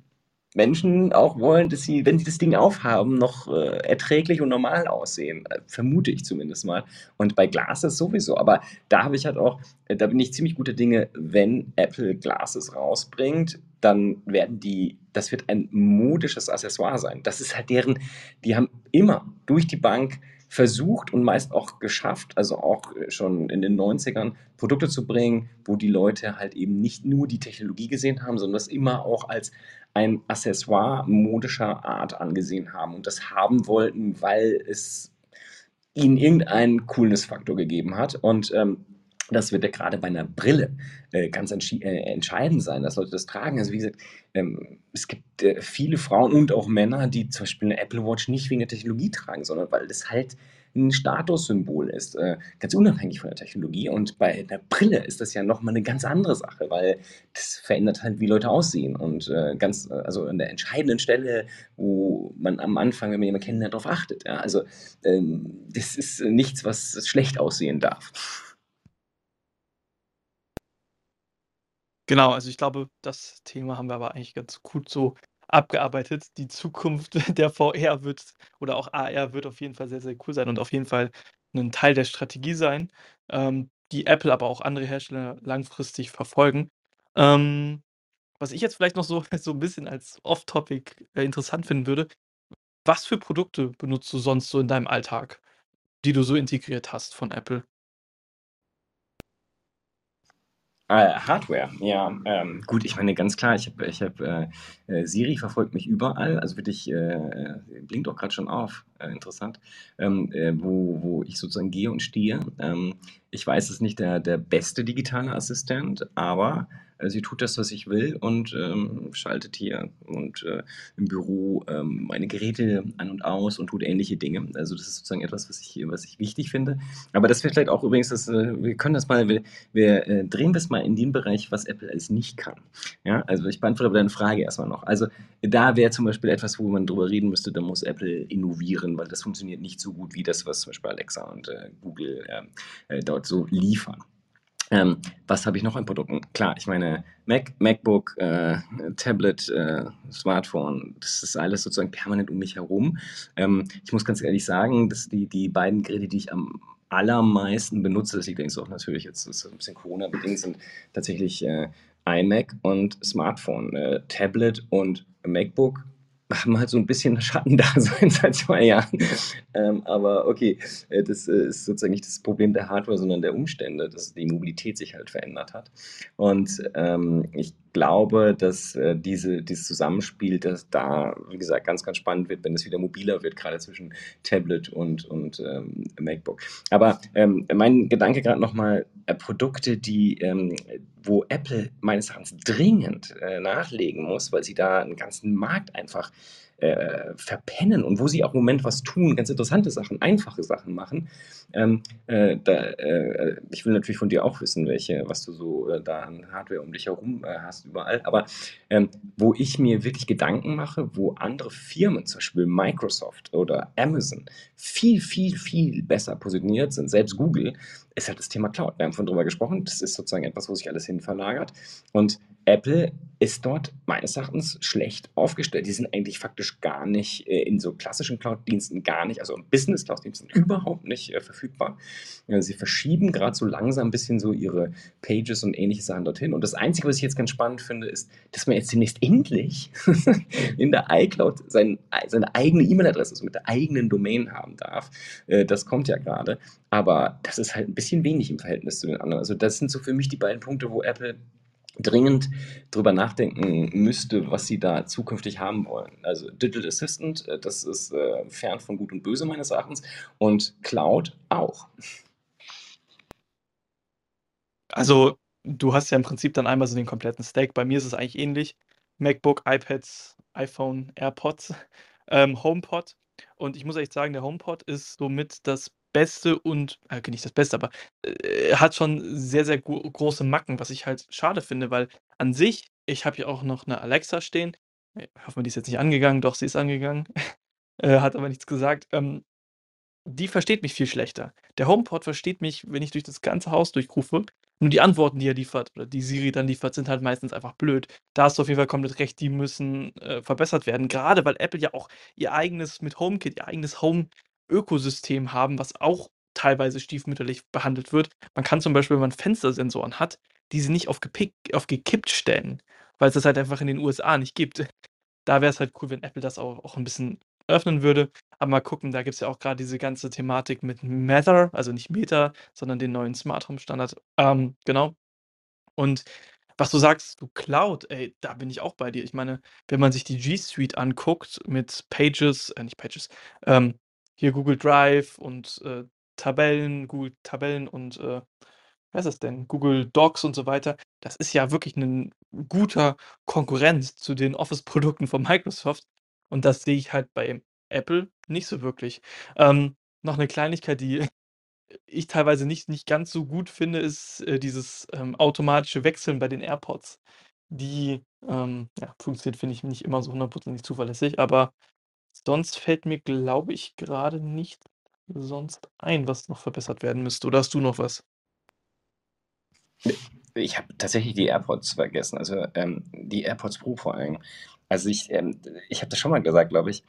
Menschen auch wollen, dass sie, wenn sie das Ding aufhaben, noch, äh, erträglich und normal aussehen, äh, vermute ich zumindest mal. Und bei Glasses sowieso. Aber da habe ich halt auch äh, da bin ich ziemlich guter Dinge, wenn Apple Glasses rausbringt, dann werden die das wird ein modisches Accessoire sein. Das ist halt deren die haben immer durch die Bank versucht und meist auch geschafft, also auch schon in den 90ern Produkte zu bringen, wo die Leute halt eben nicht nur die Technologie gesehen haben, sondern das immer auch als ein Accessoire modischer Art angesehen haben und das haben wollten, weil es ihnen irgendeinen Coolness-Faktor gegeben hat. Und ähm, das wird ja gerade bei einer Brille äh, ganz äh, entscheidend sein, dass Leute das tragen. Also wie gesagt, ähm, es gibt äh, viele Frauen und auch Männer, die zum Beispiel eine Apple Watch nicht wegen der Technologie tragen, sondern weil das halt ein Statussymbol ist, äh, ganz unabhängig von der Technologie. Und bei der Brille ist das ja noch mal 'ne ganz andere Sache, weil das verändert halt, wie Leute aussehen. Und äh, ganz also an der entscheidenden Stelle, wo man am Anfang, wenn man jemanden kennenlernt, drauf achtet. Ja, also ähm, das ist nichts, was schlecht aussehen darf. Genau, also ich glaube, das Thema haben wir aber eigentlich ganz gut so abgearbeitet. Die Zukunft [laughs] der VR wird oder auch AR wird auf jeden Fall sehr, sehr cool sein und auf jeden Fall 'nen Teil der Strategie sein, ähm, die Apple, aber auch andere Hersteller langfristig verfolgen. Ähm, was ich jetzt vielleicht noch so [laughs] so 'n bisschen als off topic, äh, interessant finden würde: Was für Produkte benutzt du sonst so in deinem Alltag, die du so integriert hast von Apple? Äh, Hardware, ja, ähm, gut, ich meine, ganz klar, ich habe ich habe, äh, äh, Siri verfolgt mich überall, also wirklich, äh, blinkt auch grad schon auf, äh, interessant, ähm, äh, wo wo ich sozusagen gehe und stehe. Ähm, ich weiß, es ist nicht der der beste digitale Assistent, aber, äh, sie tut das, was ich will und, ähm, schaltet hier und, äh, im Büro, ähm, meine Geräte an und aus und tut ähnliche Dinge. Also, das ist sozusagen etwas, was ich was ich wichtig finde. Aber das wäre vielleicht auch übrigens das äh, wir können das mal wir wir, äh, drehen das mal in den Bereich, was Apple alles nicht kann. Ja, also ich beantworte deine Frage erst mal noch. Also, da wäre zum Beispiel etwas, wo man drüber reden müsste, da muss Apple innovieren, weil das funktioniert nicht so gut wie das, was zum Beispiel Alexa und, äh, Google, ähm, so liefern. Ähm, was habe ich noch an Produkten? Klar, ich meine, Mac, MacBook, äh, Tablet, äh, Smartphone, das ist alles sozusagen permanent um mich herum. Ähm, ich muss ganz ehrlich sagen, dass die die beiden Geräte, die ich am allermeisten benutze, das liegt allerdings auch natürlich jetzt ist 'n bisschen Corona-bedingt, sind tatsächlich, äh, iMac und Smartphone. Äh, Tablet und MacBook haben halt so 'n bisschen [laughs] Schattendasein seit 2 Jahren. Ähm, aber okay, äh, das, äh, ist sozusagen nicht das Problem der Hardware, sondern der Umstände, dass die Mobilität sich halt verändert hat. Und, ähm, ich glaube, dass, äh, diese dieses Zusammenspiel, dass da, wie gesagt, ganz, ganz spannend wird, wenn es wieder mobiler wird, grade zwischen Tablet und und, ähm, MacBook. Aber, ähm, mein Gedanke grad noch mal, äh, Produkte, die, ähm wo Apple meines Erachtens dringend, äh, nachlegen muss, weil sie da 'n ganzen Markt einfach, äh, verpennen und wo sie auch im Moment was tun, ganz interessante Sachen, einfache Sachen machen. Ähm, äh, da, äh ich will natürlich von dir auch wissen, welche was du so, äh, da an Hardware um dich herum, äh, hast überall. Aber, ähm, wo ich mir wirklich Gedanken mache, wo andere Firmen, zum Beispiel Microsoft oder Amazon, viel, viel, viel besser positioniert sind, selbst Google, ist halt das Thema Cloud. Wir haben vorhin drüber gesprochen, das ist sozusagen etwas, wo sich alles hin verlagert. Und Apple ist dort meines Erachtens schlecht aufgestellt. Die sind eigentlich faktisch gar nicht, äh, in so klassischen Cloud-Diensten gar nicht also Business-Cloud-Diensten überhaupt nicht, äh, verfügbar. Äh, sie verschieben grad so langsam 'n bisschen so ihre Pages und ähnliche Sachen dorthin. Und das Einzige, was ich jetzt ganz spannend finde, ist, dass man jetzt demnächst endlich [laughs] in der iCloud sein ei seine eigene E-Mail-Adresse, also mit der eigenen Domain haben darf. Äh, das kommt ja grade. Aber das ist halt 'n bisschen bisschen wenig im Verhältnis zu den anderen. Also, das sind so für mich die beiden Punkte, wo Apple dringend drüber nachdenken müsste, was sie da zukünftig haben wollen. Also Digital Assistant, äh, das ist äh, fern von Gut und Böse meines Erachtens und Cloud auch. Also, du hast ja im Prinzip dann einmal so den kompletten Stack. Bei mir ist es eigentlich ähnlich. MacBook, iPads, iPhone, AirPods, [laughs] ähm, HomePod. Und ich muss echt sagen, der HomePod ist somit das Beste und äh, nicht das Beste, aber, äh, hat schon sehr, sehr gro große Macken, was ich halt schade finde, weil an sich ich habe hier auch noch 'ne Alexa stehen. Äh, hoffe, die ist jetzt nicht angegangen. Doch, sie ist angegangen, [laughs] äh, hat aber nichts gesagt. Ähm, die versteht mich viel schlechter. Der HomePod versteht mich, wenn ich durch das ganze Haus durchrufe. Nur die Antworten, die er liefert oder die Siri dann liefert, sind halt meistens einfach blöd. Da hast du auf jeden Fall komplett recht, die müssen, äh, verbessert werden. Grade weil Apple ja auch ihr eigenes mit HomeKit, ihr eigenes Home-Ökosystem haben, was auch teilweise stiefmütterlich behandelt wird. Man kann zum Beispiel, wenn man Fenstersensoren hat, diese nicht auf gepick auf gekippt stellen, weil's das halt einfach in den USA nicht gibt. Da wäre es halt cool, wenn Apple das auch auch 'n bisschen öffnen würde. Aber mal gucken, da gibt's ja auch grad diese ganze Thematik mit Matter, also nicht Meta, sondern den neuen Smart Home Standard. Ähm, genau. Und was du sagst, du Cloud, ey, da bin ich auch bei dir. Ich meine, wenn man sich die G Suite anguckt mit Pages äh, nicht Pages, ähm, hier Google Drive und, äh, Tabellen, Google Tabellen und, äh, heißt das denn? Google Docs und so weiter. Das ist ja wirklich 'nen guter Konkurrent zu den Office-Produkten von Microsoft. Und das sehe ich halt bei Apple nicht so wirklich. Ähm, noch 'ne Kleinigkeit, die ich teilweise nicht nicht ganz so gut finde, ist, äh, dieses, ähm, automatische Wechseln bei den AirPods. Die, ähm, ja, funktioniert, finde ich, nicht immer so hundertprozentig zuverlässig, aber sonst fällt mir, glaube ich, grade nichts sonst ein, was noch verbessert werden müsste. Oder hast du noch was? Ich habe tatsächlich die AirPods vergessen, also, ähm, die AirPods Pro vor allem. Also, ich, ähm ich habe das schon mal gesagt, glaube ich.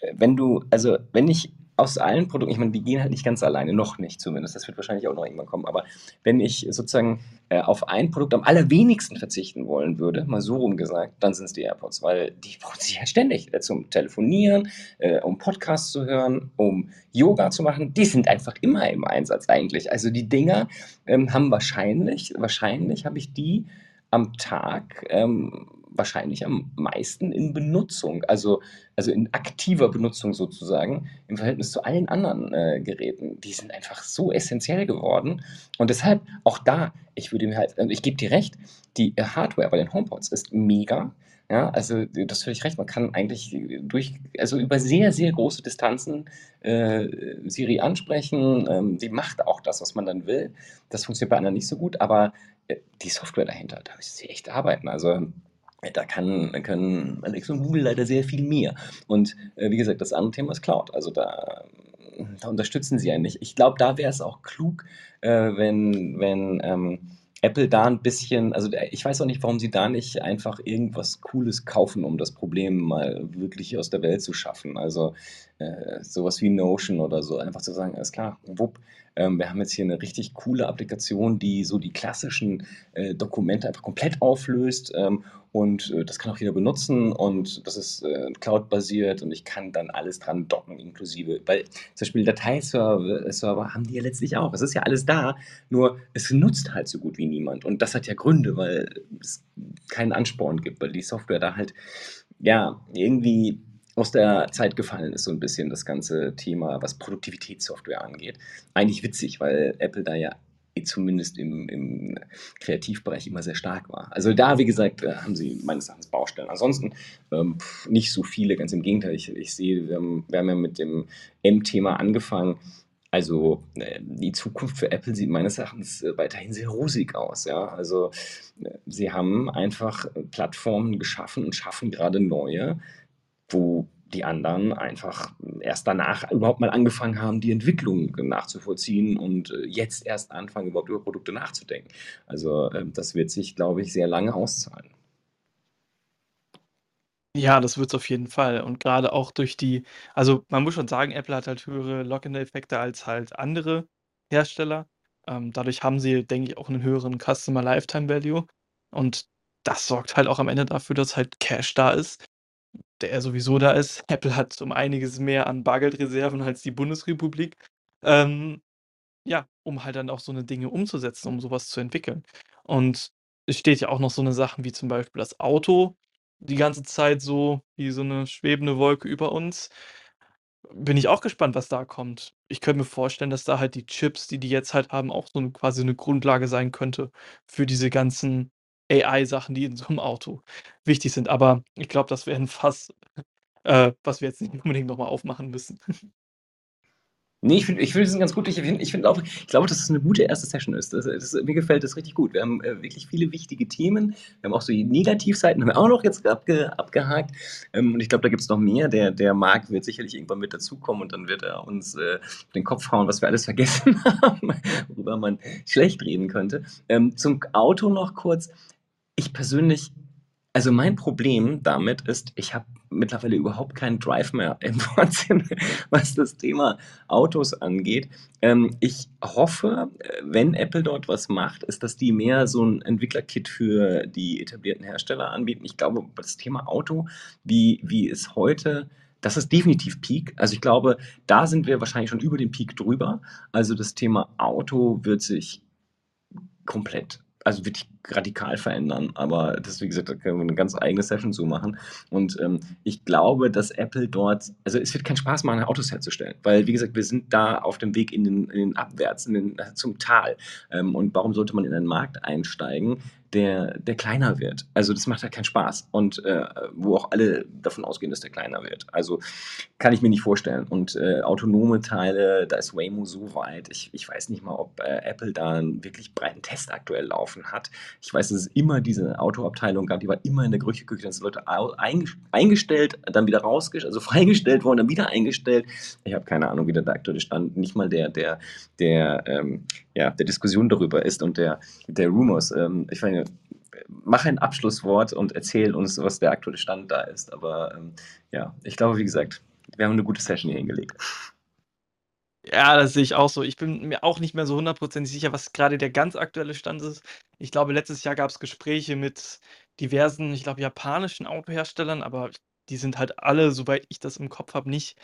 Äh, wenn du also, wenn ich aus allen Produkten ich meine, die gehen halt nicht ganz alleine, noch nicht zumindest. Das wird wahrscheinlich auch noch irgendwann kommen. Aber wenn ich sozusagen, äh, auf ein Produkt am allerwenigsten verzichten wollen würde, mal so rum gesagt, dann sind's die AirPods, weil die brauche ich halt ständig, äh, zum Telefonieren, äh, um Podcasts zu hören, um Yoga zu machen. Die sind einfach immer im Einsatz eigentlich. Also, die Dinger, ähm, haben wahrscheinlich wahrscheinlich habe ich die am Tag, ähm, wahrscheinlich am meisten in Benutzung, also also in aktiver Benutzung sozusagen im Verhältnis zu allen anderen, äh, Geräten. Die sind einfach so essenziell geworden. Und deshalb auch da, ich würde mir halt äh, ich gebe dir recht, die, äh, Hardware bei den HomePods ist mega, ja? Also, du hast völlig recht, man kann eigentlich durch also über sehr, sehr große Distanzen, äh, Siri ansprechen. Ähm, die macht auch das, was man dann will. Das funktioniert bei anderen nicht so gut, aber, die Software dahinter, da müssen sie echt arbeiten. Also da kann können Alexa und Google leider sehr viel mehr. Und, äh, wie gesagt, das andere Thema ist Cloud. Also, da da unterstützen sie einen nicht. Ich glaube, da wäre es auch klug, äh, wenn wenn, ähm, Apple da 'n bisschen also, äh, ich weiß auch nicht, warum sie da nicht einfach irgendwas Cooles kaufen, um das Problem mal wirklich aus der Welt zu schaffen. Also, äh, so was wie Notion oder so, einfach zu sagen: „Alles klar, wupp, ähm, wir haben jetzt hier 'ne richtig coole Applikation, die so die klassischen, äh, Dokumente einfach komplett auflöst, ähm, und, äh, das kann auch jeder benutzen und das ist, äh, Cloud-basiert und ich kann dann alles dran docken inklusive“ weil zum Beispiel Dateiserver Server haben die ja letztlich auch. Es ist ja alles da, nur es nutzt halt so gut wie niemand. Und das hat ja Gründe, weil es keinen Ansporn gibt, weil die Software da halt, ja, irgendwie aus der Zeit gefallen ist so 'n bisschen das ganze Thema, was Produktivitätssoftware angeht. Eigentlich witzig, weil Apple da ja zumindest im im Kreativbereich immer sehr stark war. Also, da, wie gesagt, äh, haben sie meines Erachtens Baustellen. Ansonsten, ähm, nicht so viele, ganz im Gegenteil. Ich ich sehe, wir haben wir haben ja mit dem M-Thema angefangen. Also, äh, die Zukunft für Apple sieht meines Erachtens, äh, weiterhin sehr rosig aus, ja. Also, sie haben einfach Plattformen geschaffen und schaffen grade neue, wo die anderen einfach erst danach überhaupt mal angefangen haben, die Entwicklung nachzuvollziehen und, äh, jetzt erst anfangen, überhaupt über Produkte nachzudenken. Also, ähm, das wird sich, glaube ich, sehr lange auszahlen. Ja, das wird's auf jeden Fall. Und grade auch durch die also, man muss schon sagen, Apple hat halt höhere Lock-in-Effekte als halt andere Hersteller. Ähm, dadurch haben sie, denke ich, auch 'nen höheren Customer Lifetime Value. Und das sorgt halt auch am Ende dafür, dass halt Cash da ist, der sowieso da ist. Apple hat um einiges mehr an Bargeldreserven als die Bundesrepublik. Ähm ja, um halt dann auch so 'ne Dinge umzusetzen, um so was zu entwickeln. Und es steht ja auch noch so 'ne Sachen wie zum Beispiel das Auto die ganze Zeit so wie so 'ne schwebende Wolke über uns. Bin ich auch gespannt, was da kommt. Ich könnte mir vorstellen, dass da halt die Chips, die die jetzt halt haben, auch so 'n quasi 'ne Grundlage sein könnte für diese ganzen AI-Sachen, die in so 'nem Auto wichtig sind. Aber ich glaube, das wäre 'n Fass, äh, was wir jetzt nicht unbedingt noch mal aufmachen müssen. Ne, ich finde ich finde, die sind ganz gut. Ich finde ich finde auch ich glaube, dass es 'ne gute erste Session ist. Das das mir gefällt das richtig gut. Wir haben, äh, wirklich viele wichtige Themen. Wir haben auch so die Negativseiten haben wir auch noch jetzt abge abgehakt. Ähm, und ich glaube, da gibt's noch mehr. Der der Marc wird sicherlich irgendwann mit dazukommen und dann wird er uns, äh, den Kopf hauen, was wir alles [laughs] vergessen haben, worüber man schlecht reden könnte. Ähm, zum Auto noch kurz. Ich persönlich also, mein Problem damit ist, ich habe mittlerweile überhaupt keinen Drive mehr [laughs] im Wahnsinn, was das Thema Autos angeht. Ähm, ich hoffe, wenn Apple dort was macht, ist, dass die mehr so 'n Entwicklerkit für die etablierten Hersteller anbieten. Ich glaube, das Thema Auto, wie wie es heute das ist definitiv Peak. Also, ich glaube, da sind wir wahrscheinlich schon über den Peak drüber. Also, das Thema Auto wird sich komplett also, wirklich radikal verändern. Aber das wie gesagt, da können wir 'ne ganz eigene Session zu machen. Und, ähm, ich glaube, dass Apple dort also, es wird keinen Spaß machen, Autos herzustellen, weil, wie gesagt, wir sind da auf dem Weg in den in den abwärts, in den äh, zum Tal. Ähm, und warum sollte man in einen Markt einsteigen, der der kleiner wird? Also, das macht halt keinen Spaß und, äh, wo auch alle davon ausgehen, dass der kleiner wird. Also, kann ich mir nicht vorstellen. Und, äh, autonome Teile, da ist Waymo so weit. Ich ich weiß nicht mal, ob, äh, Apple da 'n wirklich breiten Test aktuell laufen hat. Ich weiß, dass es immer diese Autoabteilung gab, die war immer in der Gerüchteküche, da sind Leute eingestellt, dann wieder rausgesch also, [laughs] freigestellt worden, dann wieder eingestellt. Ich habe keine Ahnung, wie der aktuelle Stand nicht mal der der der, ähm, ja, der Diskussion darüber ist und der der Rumors. Ähm, ich meine, mach ein Abschlusswort und erzähl uns, was der aktuelle Stand da ist. Aber, ähm, ja, ich glaube, wie gesagt, wir haben 'ne gute Session hier hingelegt. Ja, das sehe ich auch so. Ich bin mir auch nicht mehr so hundertprozentig sicher, was grade der ganz aktuelle Stand ist. Ich glaube, letztes Jahr gab's Gespräche mit diversen, ich glaube, japanischen Autoherstellern, aber die sind halt alle, soweit ich das im Kopf habe, nicht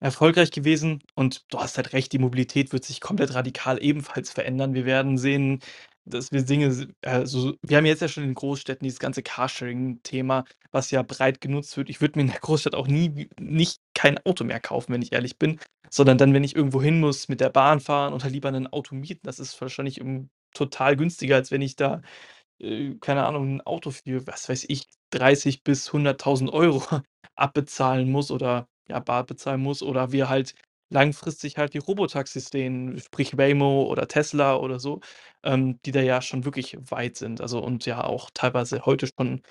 erfolgreich gewesen. Und du hast halt recht, die Mobilität wird sich komplett radikal ebenfalls verändern. Wir werden sehen, dass wir Dinge also, wir haben jetzt ja schon in Großstädten dieses ganze Carsharing-Thema, was ja breit genutzt wird. Ich würde mir in der Großstadt auch nie nicht kein Auto mehr kaufen, wenn ich ehrlich bin, sondern dann, wenn ich irgendwo hin muss, mit der Bahn fahren oder lieber 'nen Auto mieten. Das ist wahrscheinlich, total günstiger, als wenn ich da, äh, keine Ahnung, 'n Auto für, was weiß ich, 30 bis 100.000 € [laughs] abbezahlen muss oder, ja, bar bezahlen muss oder wir halt langfristig halt die Robotaxis sehen, sprich Waymo oder Tesla oder so, ähm, die da ja schon wirklich weit sind, also und ja auch teilweise heute schon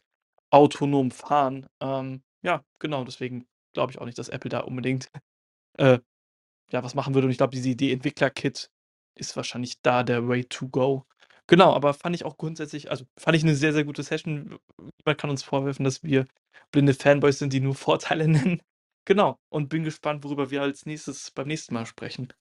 autonom fahren. Ähm, ja, genau, deswegen glaube ich auch nicht, dass Apple da unbedingt, [laughs] äh, ja, was machen würde. Und ich glaube, diese Idee Entwicklerkit ist wahrscheinlich da der Way to go. Genau, aber fand ich auch grundsätzlich also, fand ich 'ne sehr, sehr gute Session. Niemand kann uns vorwerfen, dass wir blinde Fanboys sind, die nur Vorteile [laughs] nennen. Genau, und bin gespannt, worüber wir als Nächstes beim nächsten Mal sprechen.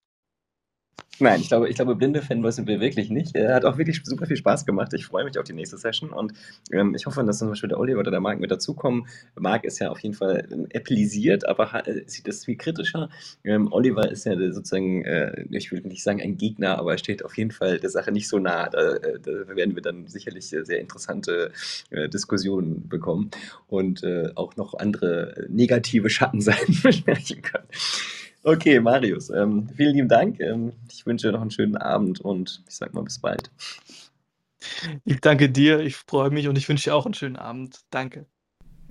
Nein, ich glaube ich glaube, blinde Fanboys sind wir wirklich nicht. Äh, hat auch wirklich super viel Spaß gemacht. Ich freue mich auf die nächste Session und, ähm, ich hoffe, dass zum Beispiel der Oliver oder der Marc mit dazukommen. Marc ist ja auf jeden Fall, ähm, Appleisiert, aber ha äh, sieht das viel kritischer. Ähm, Oliver ist ja sozusagen, äh, ich will nicht sagen ein Gegner, aber er steht auf jeden Fall der Sache nicht so nah. Da äh, da werden wir dann sicherlich sehr, sehr interessante, äh, Diskussionen bekommen und, äh, auch noch andere negative Schattenseiten [laughs] besprechen können. Okay, Marius, ähm, vielen lieben Dank. Ähm, ich wünsche dir noch 'n schönen Abend und ich sage mal bis bald. Ich danke dir, ich freue mich und ich wünsche dir auch 'n schönen Abend. Danke.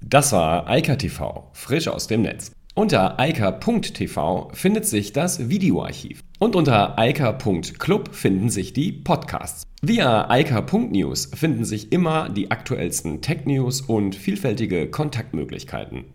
Das war Eika TV, frisch aus dem Netz. Unter eika.tv findet sich das Videoarchiv und unter eika.club finden sich die Podcasts. Via eika.news finden sich immer die aktuellsten Tech-News und vielfältige Kontaktmöglichkeiten.